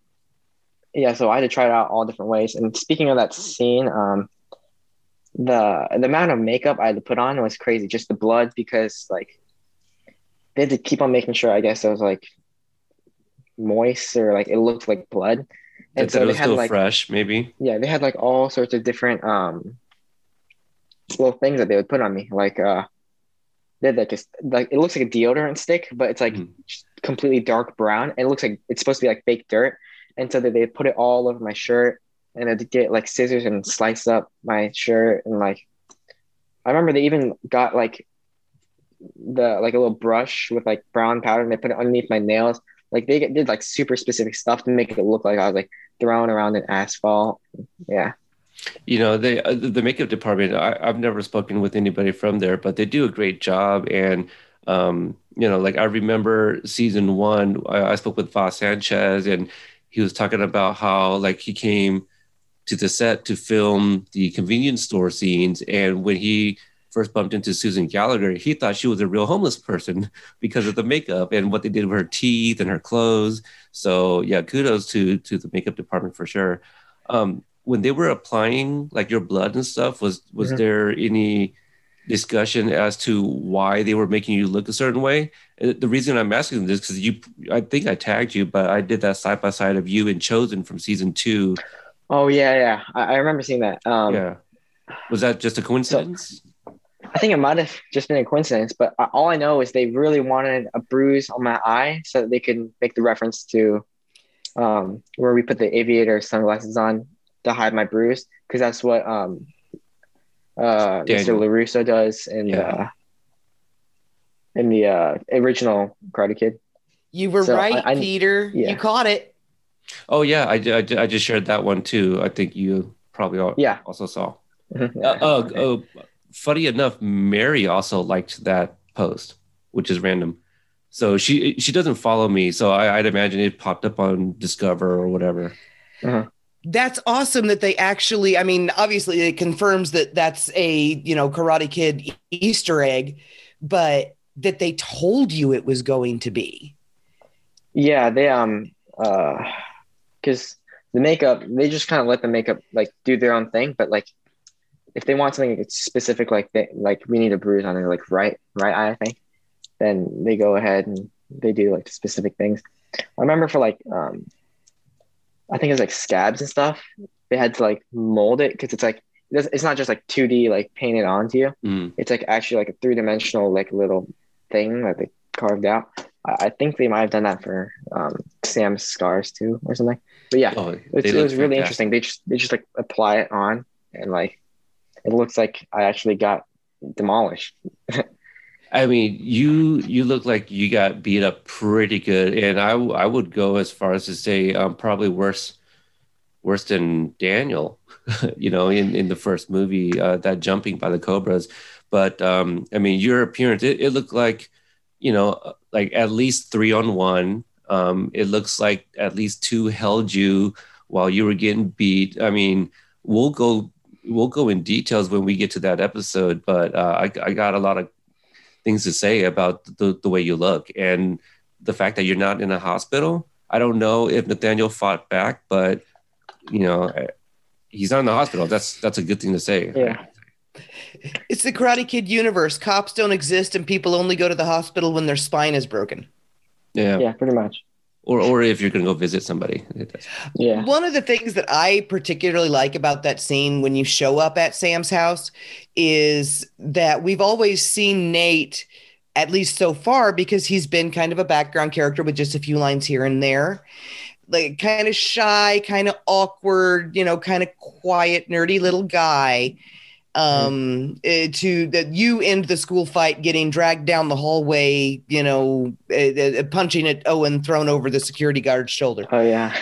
yeah, so I had to try it out all different ways. And speaking of that scene, um, the the amount of makeup I had to put on was crazy. Just the blood because like they had to keep on making sure. I guess it was like moist or like it looked like blood. And so it was they had still like fresh, maybe. Yeah, they had like all sorts of different um little things that they would put on me. Like uh they had like just like it looks like a deodorant stick, but it's like mm. completely dark brown. And it looks like it's supposed to be like fake dirt. And so they, they put it all over my shirt and to get like scissors and slice up my shirt and like I remember they even got like the like a little brush with like brown powder and they put it underneath my nails. Like they did like super specific stuff to make it look like I was like thrown around in asphalt. Yeah. You know, they uh, the makeup department. I, I've never spoken with anybody from there, but they do a great job. And um, you know, like I remember season one, I, I spoke with Voss Sanchez, and he was talking about how like he came to the set to film the convenience store scenes. And when he first bumped into Susan Gallagher, he thought she was a real homeless person because of the makeup and what they did with her teeth and her clothes. So yeah, kudos to to the makeup department for sure. Um, when they were applying like your blood and stuff, was was mm-hmm. there any discussion as to why they were making you look a certain way? Uh, the reason I'm asking this because you, I think I tagged you, but I did that side by side of you and Chozen from season two Oh yeah, yeah. I, I remember seeing that. Um, yeah. Was that just a coincidence? So, I think it might have just been a coincidence, but all I know is they really wanted a bruise on my eye so that they could make the reference to um, where we put the aviator sunglasses on to hide my bruise, because that's what um, uh, Mr. LaRusso does in yeah. the in the uh, original Karate Kid. You were so right, I, I, Peter. Yeah. You caught it. Oh yeah, I, I, I just shared that one too. I think you probably all, yeah also saw. Mm-hmm. Uh, uh, uh, funny enough, Mary also liked that post, which is random. So she she doesn't follow me. So I, would imagine it popped up on Discover or whatever. Uh-huh. That's awesome that they actually. I mean, obviously, it confirms that that's a you know Karate Kid Easter egg, but that they told you it was going to be. Yeah, they um uh, because the makeup they just kind of let the makeup like do their own thing, but like if they want something specific, like they like we need a bruise on their like right right eye, I think, then they go ahead and they do like specific things. I remember for like um, I think it's like scabs and stuff. They had to like mold it because it's like it's not just like 2D like painted onto you. Mm. It's like actually like a three dimensional like little thing that they carved out. I, I think they might have done that for um, Sam's scars too or something. But yeah, oh, it was really interesting. They just they just like apply it on and like it looks like I actually got demolished. I mean, you you look like you got beat up pretty good, and I I would go as far as to say um, probably worse worse than Daniel, you know, in, in the first movie, uh, that jumping by the cobras. But um, I mean, your appearance, it, it looked like, you know, like at least three on one. Um, it looks like at least two held you while you were getting beat. I mean, we'll go we'll go in details when we get to that episode, but uh, I, I got a lot of things to say about the, the way you look and the fact that you're not in a hospital. I don't know if Nathaniel fought back, but you know, eh, he's not in the hospital. That's that's a good thing to say. Yeah. It's the Karate Kid universe. Cops don't exist, and people only go to the hospital when their spine is broken. Yeah. Yeah, pretty much or or if you're going to go visit somebody. Yeah. One of the things that I particularly like about that scene when you show up at Sam's house is that we've always seen Nate at least so far because he's been kind of a background character with just a few lines here and there. Like kind of shy, kind of awkward, you know, kind of quiet, nerdy little guy um uh, to that you end the school fight getting dragged down the hallway you know uh, uh, punching at owen thrown over the security guard's shoulder oh yeah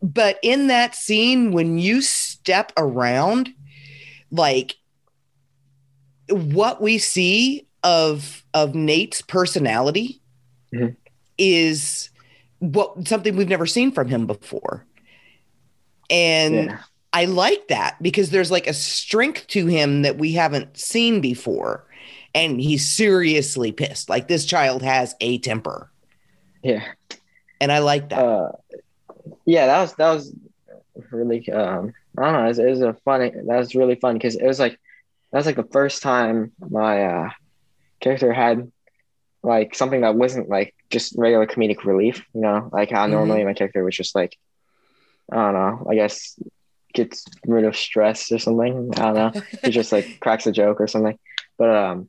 but in that scene when you step around like what we see of of nate's personality mm-hmm. is what something we've never seen from him before and yeah. I like that because there's like a strength to him that we haven't seen before. And he's seriously pissed. Like this child has a temper. Yeah. And I like that. Uh, yeah, that was that was really um I don't know, it was, it was a funny that was really fun because it was like that was like the first time my uh character had like something that wasn't like just regular comedic relief, you know, like how mm-hmm. normally my character was just like I don't know, I guess gets rid of stress or something. I don't know. he just like cracks a joke or something. But um,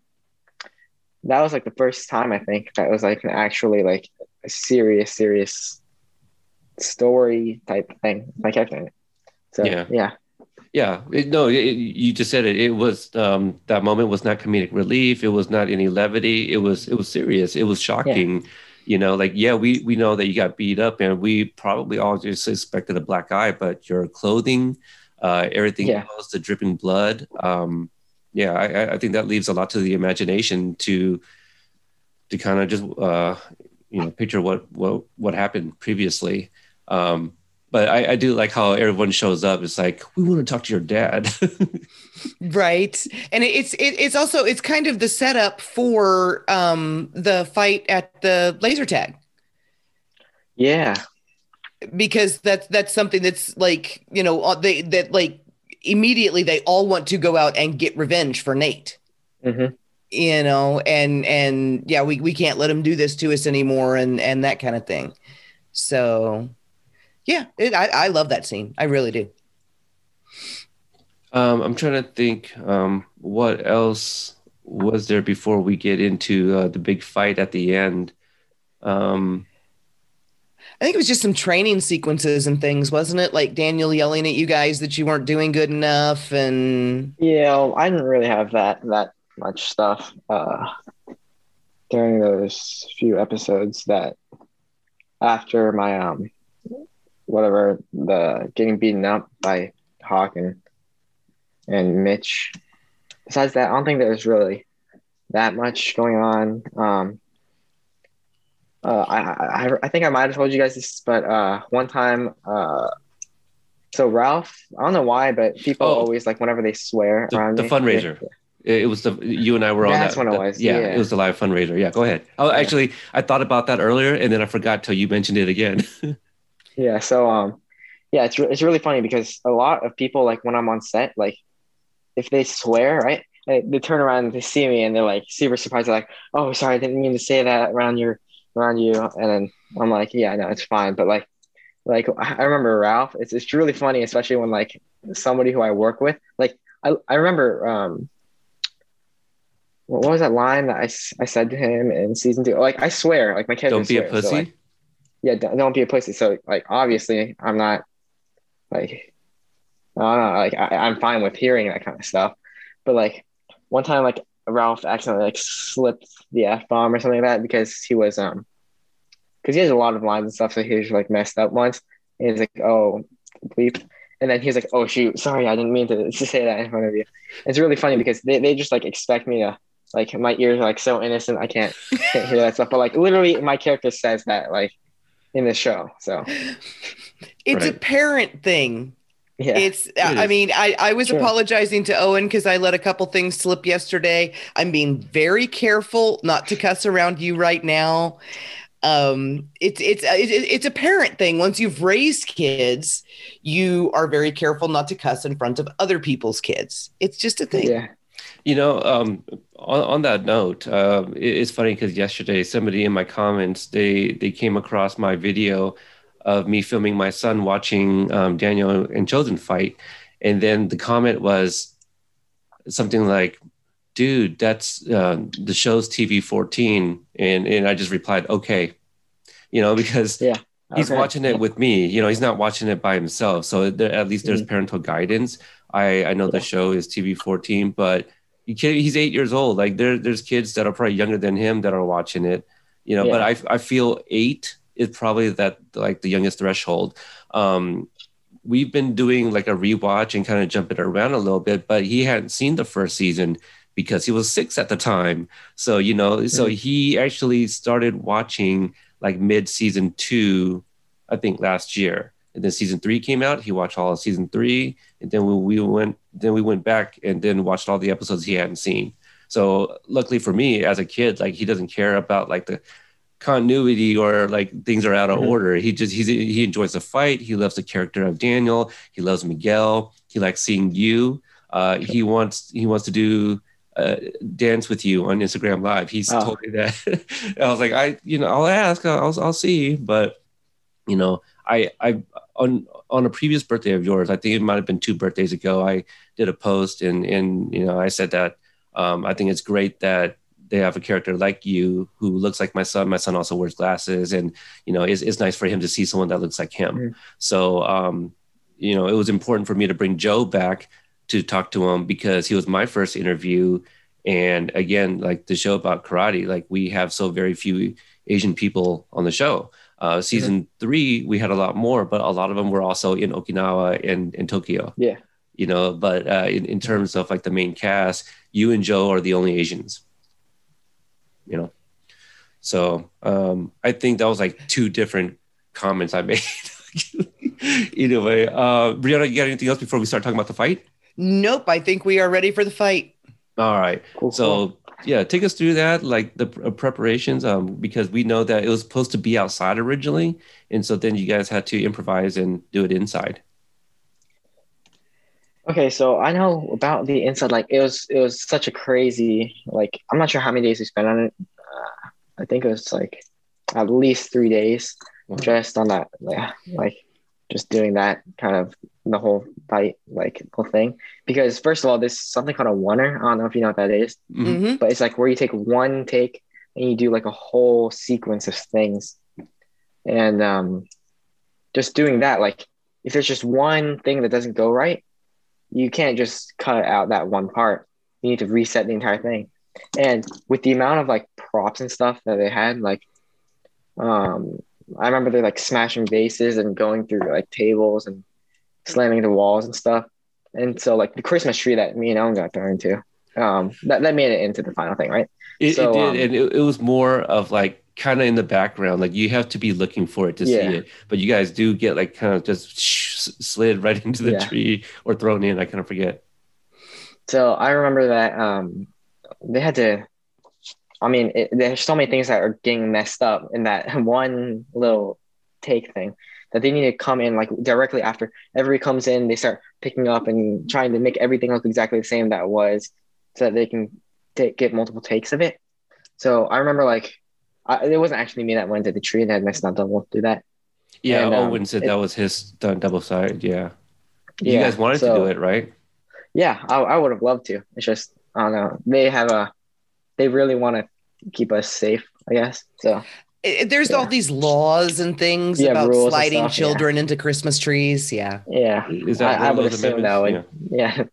that was like the first time I think that was like an actually like a serious, serious story type thing. My character. So yeah, yeah. Yeah, it, no, it, you just said it. It was um, that moment was not comedic relief. It was not any levity. It was it was serious. It was shocking. Yeah you know like yeah we we know that you got beat up and we probably all just suspected a black eye but your clothing uh everything yeah. else the dripping blood um yeah I, I think that leaves a lot to the imagination to to kind of just uh you know picture what what what happened previously um but I, I, do like how everyone shows up. It's like we want to talk to your dad, right? And it's it, it's also it's kind of the setup for um, the fight at the laser tag. Yeah, because that's that's something that's like you know they that like immediately they all want to go out and get revenge for Nate. Mm-hmm. You know, and and yeah, we we can't let him do this to us anymore, and and that kind of thing. So yeah, it, I, I love that scene. I really do. Um, I'm trying to think um, what else was there before we get into uh, the big fight at the end. Um, I think it was just some training sequences and things, wasn't it? Like Daniel yelling at you guys that you weren't doing good enough, and yeah, I didn't really have that that much stuff uh, during those few episodes. That after my um whatever the getting beaten up by Hawk and and Mitch. Besides that, I don't think there's really that much going on. Um, uh, I, I I think I might have told you guys this, but uh, one time, uh, so Ralph, I don't know why, but people Oh. always like whenever they swear The- around the me, fundraiser. they- It was the you and I were on That's that. when it was, Yeah, yeah. it was the live fundraiser. Yeah, go ahead. Oh, Yeah. actually, I thought about that earlier, and then I forgot till you mentioned it again. Yeah. So um, yeah, it's re- it's really funny because a lot of people like when I'm on set, like if they swear, right, they, they turn around and they see me and they're like super surprised. They're like, "Oh, sorry, I didn't mean to say that around your around you." And then I'm like, "Yeah, no, it's fine." But like, like I remember Ralph. It's it's really funny, especially when like somebody who I work with, like I I remember um. What was that line that I, I said to him in season two? Like I swear, like my character. Don't be a swears, so, pussy. like, yeah, don't, don't be a pussy. So like obviously I'm not like I don't know, like I, I'm fine with hearing that kind of stuff. But like one time like Ralph accidentally like slipped the F bomb or something like that because he was um because he has a lot of lines and stuff, so he was like messed up once. And he's like, oh bleep. And then he's like, oh shoot, sorry, I didn't mean to, to say that in front of you. It's really funny because they, they just like expect me to like my ears are like so innocent I can't can't hear that stuff. But like literally my character says that like in the show. So It's a parent thing. yeah. It's I mean, I, I was Sure. apologizing to Owen because I let a couple things slip yesterday. I'm being very careful not to cuss around you right now. Um, it's it's it, it's a parent thing. Once you've raised kids, you are very careful not to cuss in front of other people's kids. It's just a thing. yeah. You know, um, on, on that note, um, it- it's funny because yesterday somebody in my comments they they came across my video of me filming my son watching um, Daniel and Chozen fight, and then the comment was something like, "Dude, that's uh, the show's TV fourteen," and and I just replied, "Okay," you know, because Yeah. he's Okay. watching it with me. You know he's not watching it by himself. So there, at least there's Mhm. parental guidance. I i know the show is tv 14 but he kid, he's eight years old like there there's kids that are probably younger than him that are watching it you know but i i feel eight is probably that like the youngest threshold um we've been doing like a rewatch and kind of jumping around a little bit but he hadn't seen the first season because he was six at the time so you know so Mhm. he actually started watching like mid season two, I think last year. And then season three came out. He watched all of season three, and then we, we went then we went back and then watched all the episodes he hadn't seen. So luckily for me, as a kid, like he doesn't care about like the continuity or like things are out of Mhm. order. He just he's, he enjoys the fight. He loves the character of Daniel. He loves Miguel. He likes seeing you. Uh, he wants he wants to do uh, dance with you on Instagram Live. He's Oh. told me that. I was like, I, you know, I'll ask, I'll, I'll see, but you know, I, I on on a previous birthday of yours, I think it might have been two birthdays ago. I did a post and and you know, I said that um, I think it's great that they have a character like you who looks like my son. My son also wears glasses, and you know, it's, it's nice for him to see someone that looks like him. Mhm. So, um, you know, it was important for me to bring Joe back to talk to him because he was my first interview. And again, like the show about karate, like we have so very few Asian people on the show. Uh, season three, we had a lot more, but a lot of them were also in Okinawa and in Tokyo. Yeah. You know, but uh, in, in terms of like the main cast, you and Joe are the only Asians. You know, so um, I think that was like two different comments I made. Either way, uh, Brianna, you got anything else before we start talking about the fight? Nope. I think we are ready for the fight. All right. Cool, So cool. Yeah, take us through that, like the uh, preparations, um, because we know that it was supposed to be outside originally, and so then you guys had to improvise and do it inside. Okay, so I know about the inside. Like it was, it was such a crazy. Like I'm not sure how many days we spent on it. Uh, I think it was like at least three days Wow. just on that. Yeah, like just doing that kind of the whole fight, like whole thing. Because first of all, there's something called a oneer. I don't know if you know what that is, Mhm. hmm but it's like where you take one take and you do like a whole sequence of things, and um, just doing that. Like if there's just one thing that doesn't go right you can't just cut out that one part. You need to reset the entire thing. And with the amount of like props and stuff that they had, like, um, I remember they're like smashing vases and going through like tables and slamming the walls and stuff. And so like the Christmas tree that me and Ellen got thrown into, um, that, that made it into the final thing, right? It, So, it did, um, and it, it was more of like kind of in the background. Like you have to be looking for it to Yeah. see it. But you guys do get like kind of just slid right into the Yeah. tree or thrown in. I kind of forget. So I remember that um, they had to. I mean, it, there's so many things that are getting messed up in that one little take thing that they need to come in like directly after everybody comes in. They start picking up and trying to make everything look exactly the same that it was, so that they can take, get multiple takes of it. So I remember like, I, it wasn't actually me that went to the tree and had my stunt double do that. Yeah, And, um, Owen said it- that was his stunt double side. Yeah. You Yeah, guys wanted so- to do it, right? Yeah, I, I would have loved to. It's just I don't know. They have a, they really want to keep us safe. I guess so. It- there's Yeah. all these laws and things Yeah, about sliding stuff, yeah. children into Christmas trees. Yeah. Yeah, Is that I, I would assume that would. amendments? Yeah.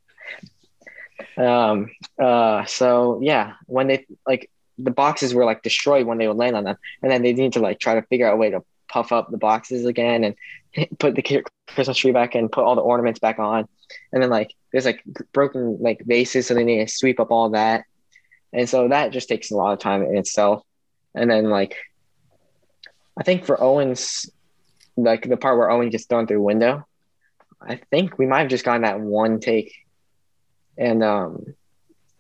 um. Uh. So yeah, when they like the boxes were like destroyed when they would land on them, and then they need to like try to figure out a way to puff up the boxes again and put the Christmas tree back and put all the ornaments back on, and then like there's like broken like vases, so they need to sweep up all that, and so that just takes a lot of time in itself, and then like I think for Owens, like the part where Owen gets thrown through window. I think we might have just gotten that one take. And um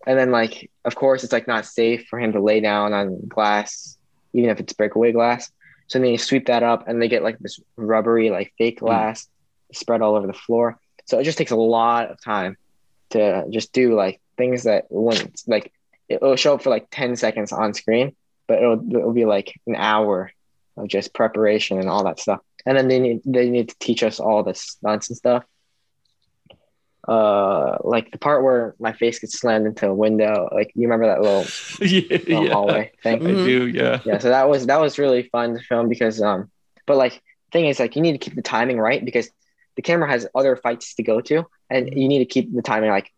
and then like of course it's like not safe for him to lay down on glass, even if it's breakaway glass. So then you sweep that up and they get like this rubbery, like fake glass spread all over the floor. So it just takes a lot of time to just do like things that wouldn't like it'll show up for like 10 seconds on screen, but it'll it'll be like an hour of just preparation and all that stuff. And then they need they need to teach us all this stunts and stuff. Uh, like the part where my face gets slammed into a window. Like you remember that little, yeah, little yeah. hallway thing? I do. Yeah. yeah. So that was that was really fun to film because um, but like thing is like you need to keep the timing right because the camera has other fights to go to, and you need to keep the timing like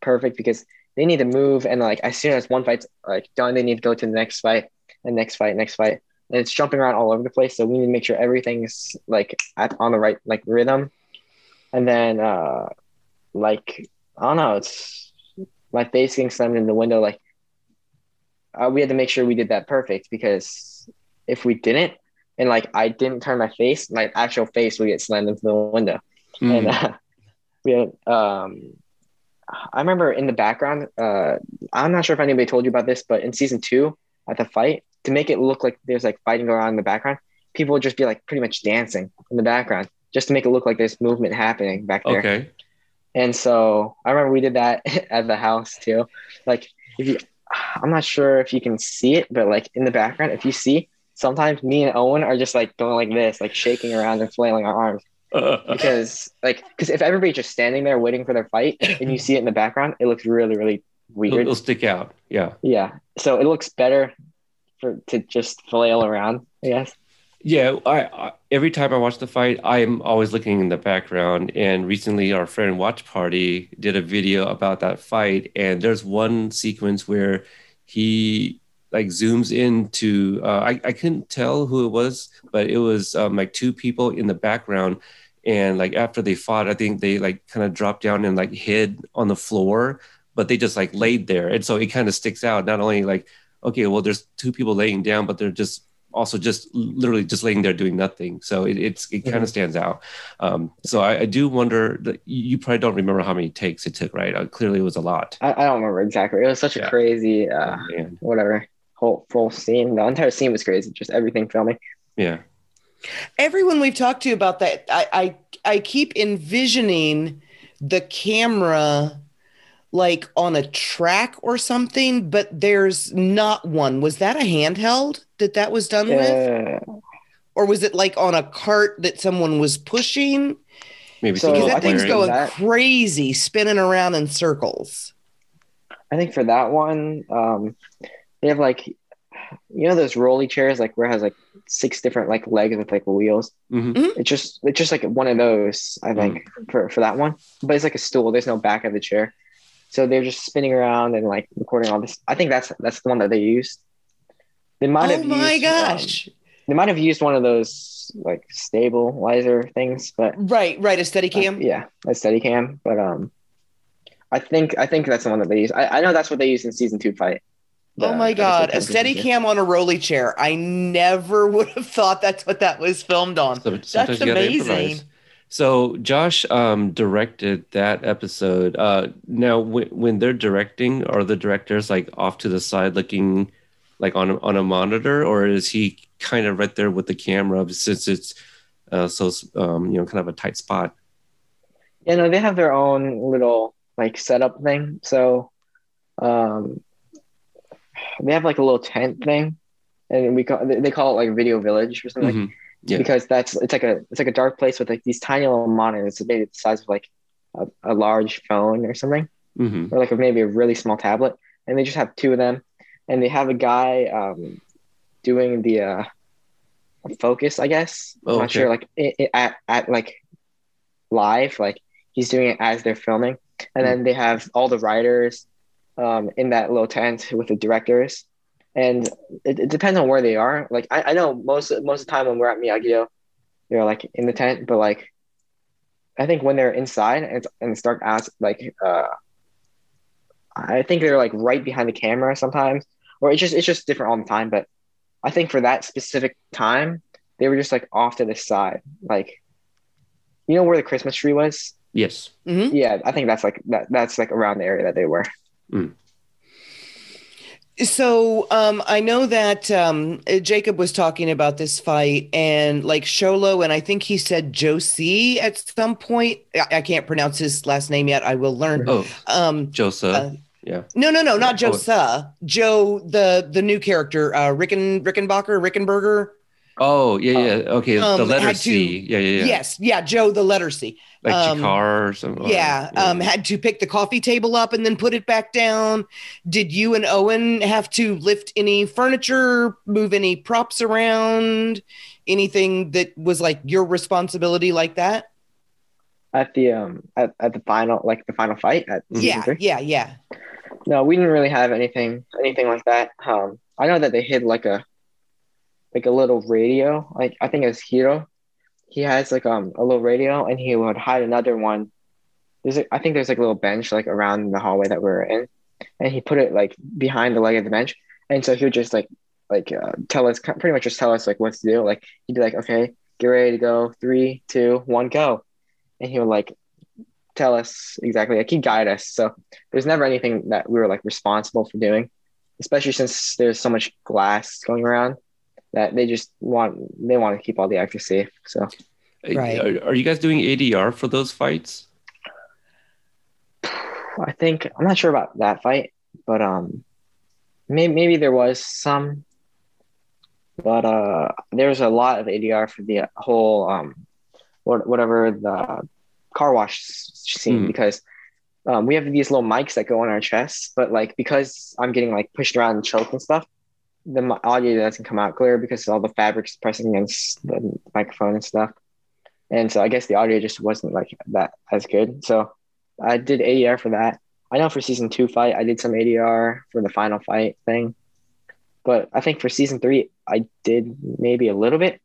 perfect because they need to move and like as soon as one fight's like done, they need to go to the next fight, and next fight, next fight, and it's jumping around all over the place. So we need to make sure everything's like at, on the right like rhythm, and then uh, like I don't know, it's my face getting slammed in the window. Like uh, we had to make sure we did that perfect because if we didn't, and like I didn't turn my face, my actual face would get slammed into the window Mm. and uh, we had um i remember in the background uh i'm not sure if anybody told you about this but in season two at the fight to make it look like there's like fighting going on in the background people would just be like pretty much dancing in the background just to make it look like there's movement happening back there. Okay. and so i remember we did that at the house too. Like if you i'm not sure if you can see it but like in the background if you see sometimes me and owen are just like going like this like shaking around and flailing our arms because like because if everybody's just standing there waiting for their fight and you see it in the background it looks really really weird it'll stick out. Yeah. yeah so it looks better for to just flail around i guess Yeah, I, I every time I watch the fight, I'm always looking in the background. And recently, our friend Watch Party did a video about that fight, and there's one sequence where he like zooms into. Uh, I I couldn't tell who it was, but it was um, like two people in the background, and like after they fought, I think they like kind of dropped down and like hid on the floor, but they just like laid there, and so it kind of sticks out. Not only like okay, well, there's two people laying down, but they're just also just literally just laying there doing nothing. So it, it's it kind of stands out. Um, so I, I do wonder that you probably don't remember how many takes it took, right? Uh, clearly, it was a lot. i, I don't remember exactly it was such a crazy uh Oh, whatever whole full scene the entire scene was crazy just everything filming Yeah. Everyone we've talked to about that, I I, I keep envisioning the camera like on a track or something, but there's not one. Was that a handheld that that was done with, uh, or was it like on a cart that someone was pushing? Maybe So, Because that thing's going that- crazy, spinning around in circles. I think for that one, um, they have like, you know, those rolly chairs, like where it has like six different like legs with like wheels. Mhm. It's just it's just like one of those. I think for for that one, but it's like a stool. There's no back of the chair, so they're just spinning around and like recording all this. I think that's that's the one that they used. They might Oh have. my used, um, gosh! they might have used one of those like stabilizer things, but right, right, a steady cam. yeah, a steady cam. But um, I think I think that's the one that they use. I, I know that's what they used in season two fight. The oh my god, a episode steady cam on a rolly chair. I never would have thought that's what that was filmed on. So- sometimes That's you amazing. So Josh um, directed that episode. Uh, now, when, when they're directing, are the directors like off to the side, looking like on a, on a monitor, or is he kind of right there with the camera since it's uh, so um, you know kind of a tight spot? Yeah, no, they have their own little like setup thing. So, um, they have like a little tent thing, and we call they call it like Video Village or something. Mhm. Yeah. Because that's it's like a it's like a dark place with like these tiny little monitors, maybe the size of like a, a large phone or something, Mhm. or like a, maybe a really small tablet, and they just have two of them, and they have a guy um, doing the uh, focus, I guess. Oh, I'm not okay. sure, like i i at at like live, like he's doing it as they're filming, and then they have all the writers um, in that little tent with the directors, and it, it depends on where they are. Like I, I know most most of the time when we're at Miyagi-Do, they're like in the tent, but like I think when they're inside and it's, and it's dark out, like uh, I think they're like right behind the camera sometimes, or it's just it's just different all the time. But I think for that specific time, they were just like off to the side, like you know where the Christmas tree was. Yes. Mhm. Yeah, I think that's like that. That's like around the area that they were. So um, I know that um, Jacob was talking about this fight and like Xolo, and I think he said Josie at some point. I, I can't pronounce his last name yet. I will learn. Oh, Um, Joseph. Uh, yeah. no, no, no, not Oh. Joe, the the new character, uh, Ricken Rickenbacker, Rickenberger. Oh, yeah, yeah. Okay. the um, letter had to- C. Yeah, yeah, yeah. Yes, yeah, Joe, the letter C. Like um, Chikar or something. yeah, um, had to pick the coffee table up and then put it back down. Did you and Owen have to lift any furniture, move any props around, anything that was like your responsibility like that? At the um at, at the final like the final fight at Yeah, three. yeah, yeah. No, we didn't really have anything anything like that. Um, I know that they hid like a like a little radio. Like I think it's Hiro. He has like um a little radio, and he would hide another one. There's a, I think there's like a little bench like around the hallway that we were in, and he put it like behind the leg of the bench, and so he would just like like uh, tell us pretty much just tell us like what to do. Like he'd be like, okay, get ready to go, three, two, one, go, and he would like tell us exactly like he'd guide us. So there's never anything that we were like responsible for doing, especially since there's so much glass going around that they just want they want to keep all the actors safe. So Right. Are, are you guys doing ADR for those fights? I think I'm not sure about that fight, but um, maybe maybe there was some, but uh, there was a lot of ADR for the whole um, what whatever the car wash scene Hmm. because um, we have these little mics that go on our chests, but like because I'm getting like pushed around and choked and stuff, the audio doesn't come out clear because all the fabric's pressing against the microphone and stuff. And so I guess the audio just wasn't like that as good. So I did ADR for that. I know for season two fight, I did some ADR for the final fight thing. But I think for season three, I did maybe a little bit,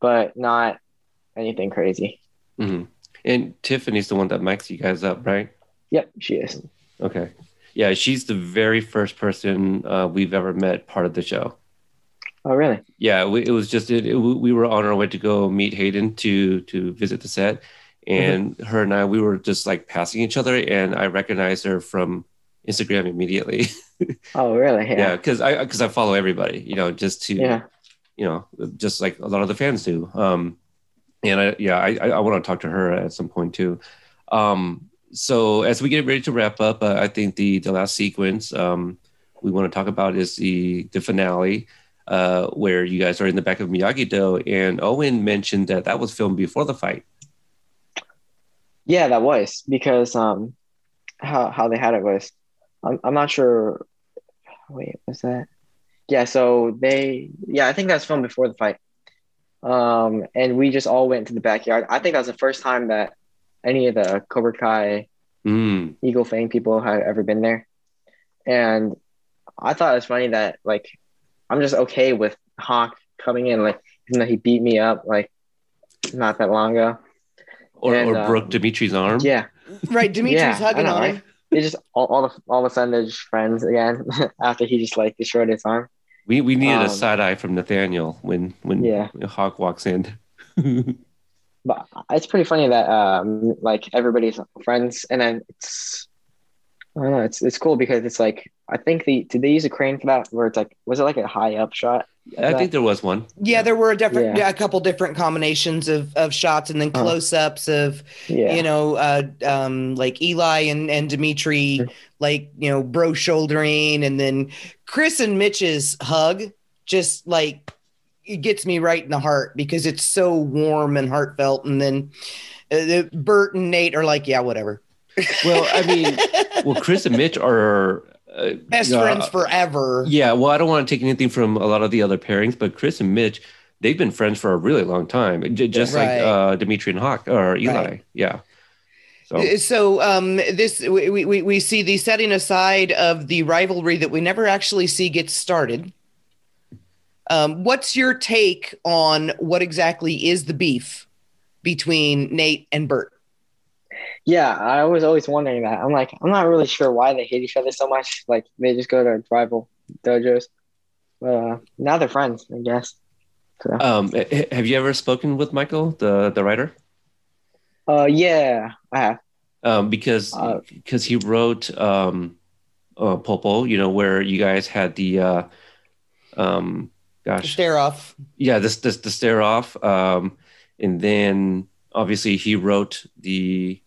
but not anything crazy. hmm And Tiffany's the one that mics you guys up, right? Yep, she is. Okay. Yeah, she's the very first person uh, we've ever met part of the show. Oh, really? Yeah, we, it was just it, it- we were on our way to go meet Hayden to to visit the set, and her and I we were just like passing each other, and I recognized her from Instagram immediately. Oh, really? yeah, Yeah. because I because I follow everybody, you know, just to Yeah. you know, just like a lot of the fans do. Um, and I, yeah, I, I, I want to talk to her at some point too. Um, so as we get ready to wrap up, uh, I think the the last sequence um, we want to talk about is the the finale, uh, where you guys are in the back of Miyagi Do, and Owen mentioned that that was filmed before the fight. Yeah, that was because um, how how they had it was, I'm I'm not sure. Wait, was that? Yeah, so they yeah, I think that's filmed before the fight. Um, and we just all went to the backyard. I think that was the first time that any of the Cobra Kai Mm, Eagle Fang people had ever been there. And I thought it was funny that like I'm just okay with Hawk coming in, like even though he beat me up like not that long ago. or And, or um, broke Demetri's arm. Yeah, Right, Demetri's Yeah, hugging know, on right? him. they just all, all of all of a sudden they're just friends again after he just like destroyed his arm. We we needed a Um, side eye from Nathaniel when when Yeah. Hawk walks in. But it's pretty funny that um like everybody's friends and then it's I don't know, it's it's cool because it's like I think the did they use a crane for that where it's like was it like a high up shot? of I that? think there was one. Yeah, there were a different, Yeah. yeah. a couple different combinations of, of shots, and then Uh-huh. close ups of yeah. you know, uh, um, like Eli and and Demetri, Mhm. like you know, bro shouldering, and then Chris and Mitch's hug, just like it gets me right in the heart because it's so warm and heartfelt, and then uh, the- Bert and Nate are like, yeah, whatever, Well, I mean, well, Chris and Mitch are uh, best uh, friends forever. Yeah, well, I don't want to take anything from a lot of the other pairings, but Chris and Mitch, they've been friends for a really long time, J- just Right. like uh, Demetri and Hawk or Eli. Right. Yeah. So Uh, So um, this we, we we see the setting aside of the rivalry that we never actually see get started. Um, what's your take on what exactly is the beef between Nate and Bert? Yeah, I was always wondering that. I'm like, I'm not really sure why they hate each other so much. Like they just go to rival dojos. Uh, now they're friends, I guess. So, um, have you ever spoken with Michael, the the writer? uh, yeah, I have. Um, because Uh, because he wrote um, uh, Popo, you know, where you guys had the uh, um, gosh, Stare off. yeah, this this the stare off, um, and then obviously he wrote the.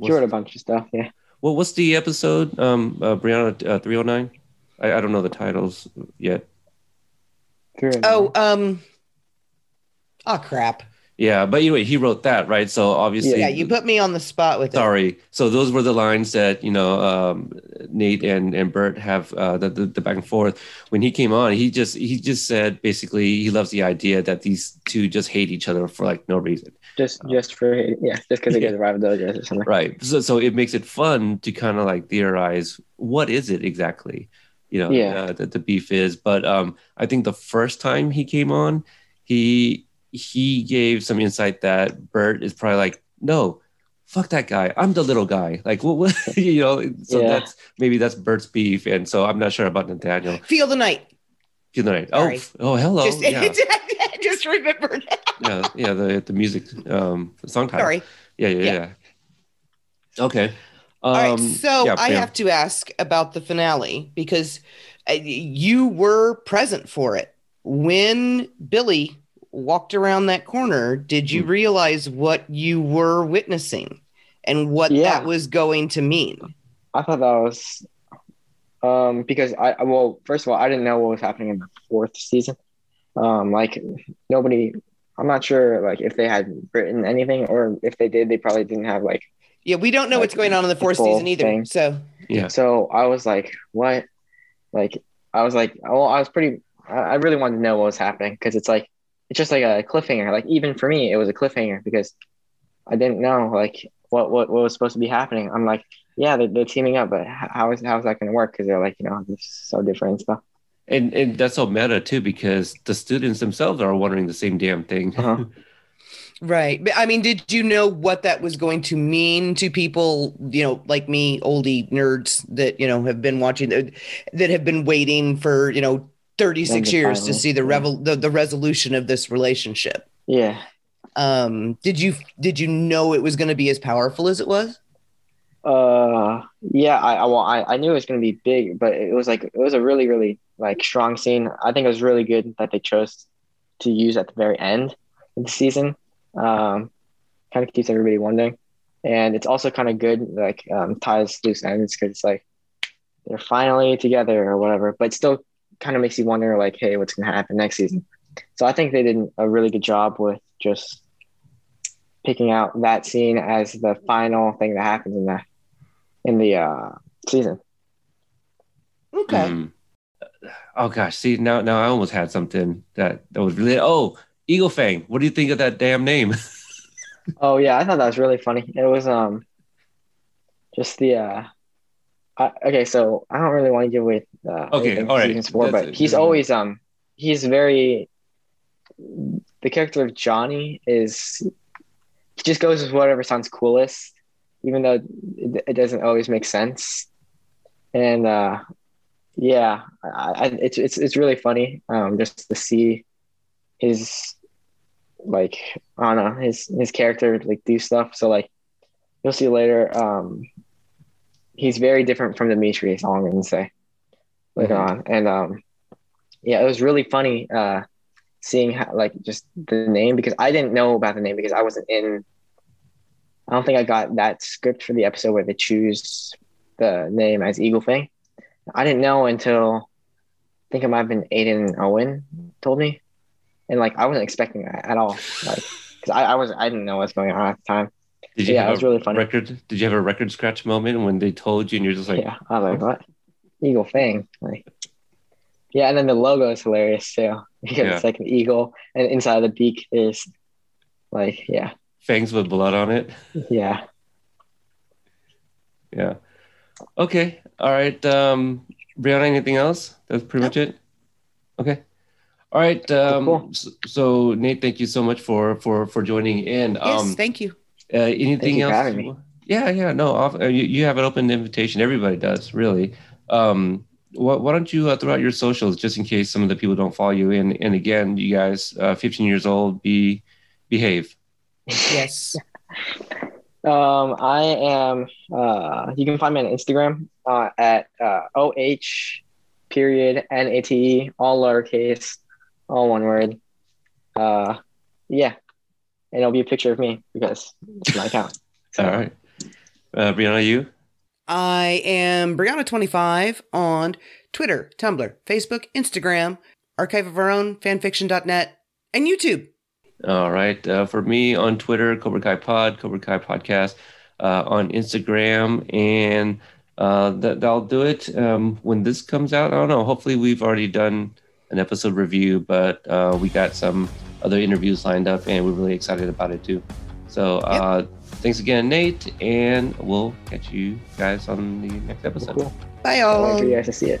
He wrote a bunch of stuff. Yeah. Well, what's the episode? Um, uh, Brianna uh, three hundred nine. I, I don't know the titles yet. Oh, um, oh crap. Yeah, but anyway, he wrote that right. So obviously, Yeah, you put me on the spot with it. sorry. So those were the lines that you know um, Nate and and Bert have uh, the, the the back and forth. When he came on, he just he just said basically he loves the idea that these two just hate each other for like no reason. just just for yeah, just because they Yeah. go to rival dojos or something. Right. So so it makes it fun to kind of like theorize what is it exactly, you know, Yeah. uh, that the beef is. But um, I think the first time he came on, he he gave some insight that Bert is probably like, no, fuck that guy. I'm the little guy. Like what, what you know. So Yeah. that's maybe that's Bert's beef, and so I'm not sure about Nathaniel. Feel the night. Feel the night. Oh, Sorry. f- oh, hello. just, yeah, just remembered. yeah, yeah. The the music, um, the song title. Sorry. Yeah, yeah, Yeah. yeah. Okay. Um, All right, so yeah, I yeah. have to ask about the finale because uh, you were present for it. When Billy walked around that corner, did you Hmm. realize what you were witnessing and what Yeah. that was going to mean? I thought that was um because I I- well first of all I didn't know what was happening in the fourth season. Um like nobody I'm not sure like if they had written anything or if they did they probably didn't have like Yeah, we don't know what's going on in the the fourth full season either. thing. So, Yeah. so I was like what like I was like well I was pretty I I really wanted to know what was happening because it's like it's just like a cliffhanger like even for me it was a cliffhanger because I didn't know like what what, what was supposed to be happening. I'm like yeah they're, they're teaming up but how is how is that going to work because they're like you know they're so different and stuff. And and that's so meta too because the students themselves are wondering the same damn thing. Uh-huh. right. But I mean, did you know what that was going to mean to people, you know, like me, oldie nerds that, you know, have been watching, that that have been waiting for, you know, 36 Then the years to see the, yeah. revel- the the resolution of this relationship. Yeah. Um, did you did you know it was going to be as powerful as it was? Uh, yeah. I I- well, I, I knew it was gonna be big, but it was like it was a really really like strong scene. I think it was really good that they chose to use at the very end of the season. Um, kind of keeps everybody wondering, and it's also kind of good like um, ties loose ends because it's like they're finally together or whatever, but still kind of makes you wonder like, hey, what's gonna happen next season? So I think they did a really good job with just picking out that scene as the final thing that happens in the in the uh, season. Okay. Mm. Oh gosh, see now now I almost had something that that was really oh Eagle Fang. What do you think of that damn name? Oh yeah, I thought that was really funny. It was um just the uh I, okay, so I don't really want to give away uh Okay, all right. season four, That's but it. he's Yeah. always um he's very the character of Johnny is he just goes with whatever sounds coolest even though it, it doesn't always make sense. And uh, yeah, I, I, it's it's it's really funny um, just to see his like I don't know his his character like do stuff. So like you'll see later. Um, he's very different from Demetri. Is all I'm gonna say later mm-hmm. on. And um, yeah, it was really funny uh, seeing how like just the name because I didn't know about the name because I wasn't in. I don't think I got that script for the episode where they choose the name as Eagle Fang. I didn't know until I think it might have been Aedin Owen told me, and like I wasn't expecting that at all. Like, because I, I was I didn't know what's going on at the time. Did you yeah, it was really funny. Record? Did you have a record scratch moment when they told you and you're just like, yeah, I was like, what? Eagle Fang, like, yeah, and then the logo is hilarious too because yeah. it's like an eagle, and inside of the beak is like, yeah, fangs with blood on it. Yeah. Yeah. Okay. All right. Um, Brianna, anything else? That's pretty much it. Okay. All right. Um, cool. so, so, Nate, thank you so much for for for joining in. Yes, um, thank you. Uh, anything you else? Yeah, yeah. No, off, uh, you, you have an open invitation. Everybody does, really. Um, why, why don't you uh, throw out your socials just in case some of the people don't follow you? And and again, you guys, uh, 15 years old, be behave. Yes. Um, I am. Uh, you can find me on Instagram uh, at uh, oh period n a t e all lowercase, all one word. Uh, yeah, and it'll be a picture of me because it's my account. So. all right, uh, Brianna, you. I am Brianna25 on Twitter, Tumblr, Facebook, Instagram, Archive of Our Own, fanfiction.net, and YouTube. All right. Uh, for me on Twitter, Cobra Kai Pod, Cobra Kai Podcast, uh, on Instagram, and uh, that, that'll do it. Um, when this comes out, I don't know. Hopefully, we've already done an episode review, but uh, we got some other interviews lined up, and we're really excited about it too. So, uh, yep. thanks again, Nate, and we'll catch you guys on the next episode. Cool. Bye, all. I'll wait for you guys to see it.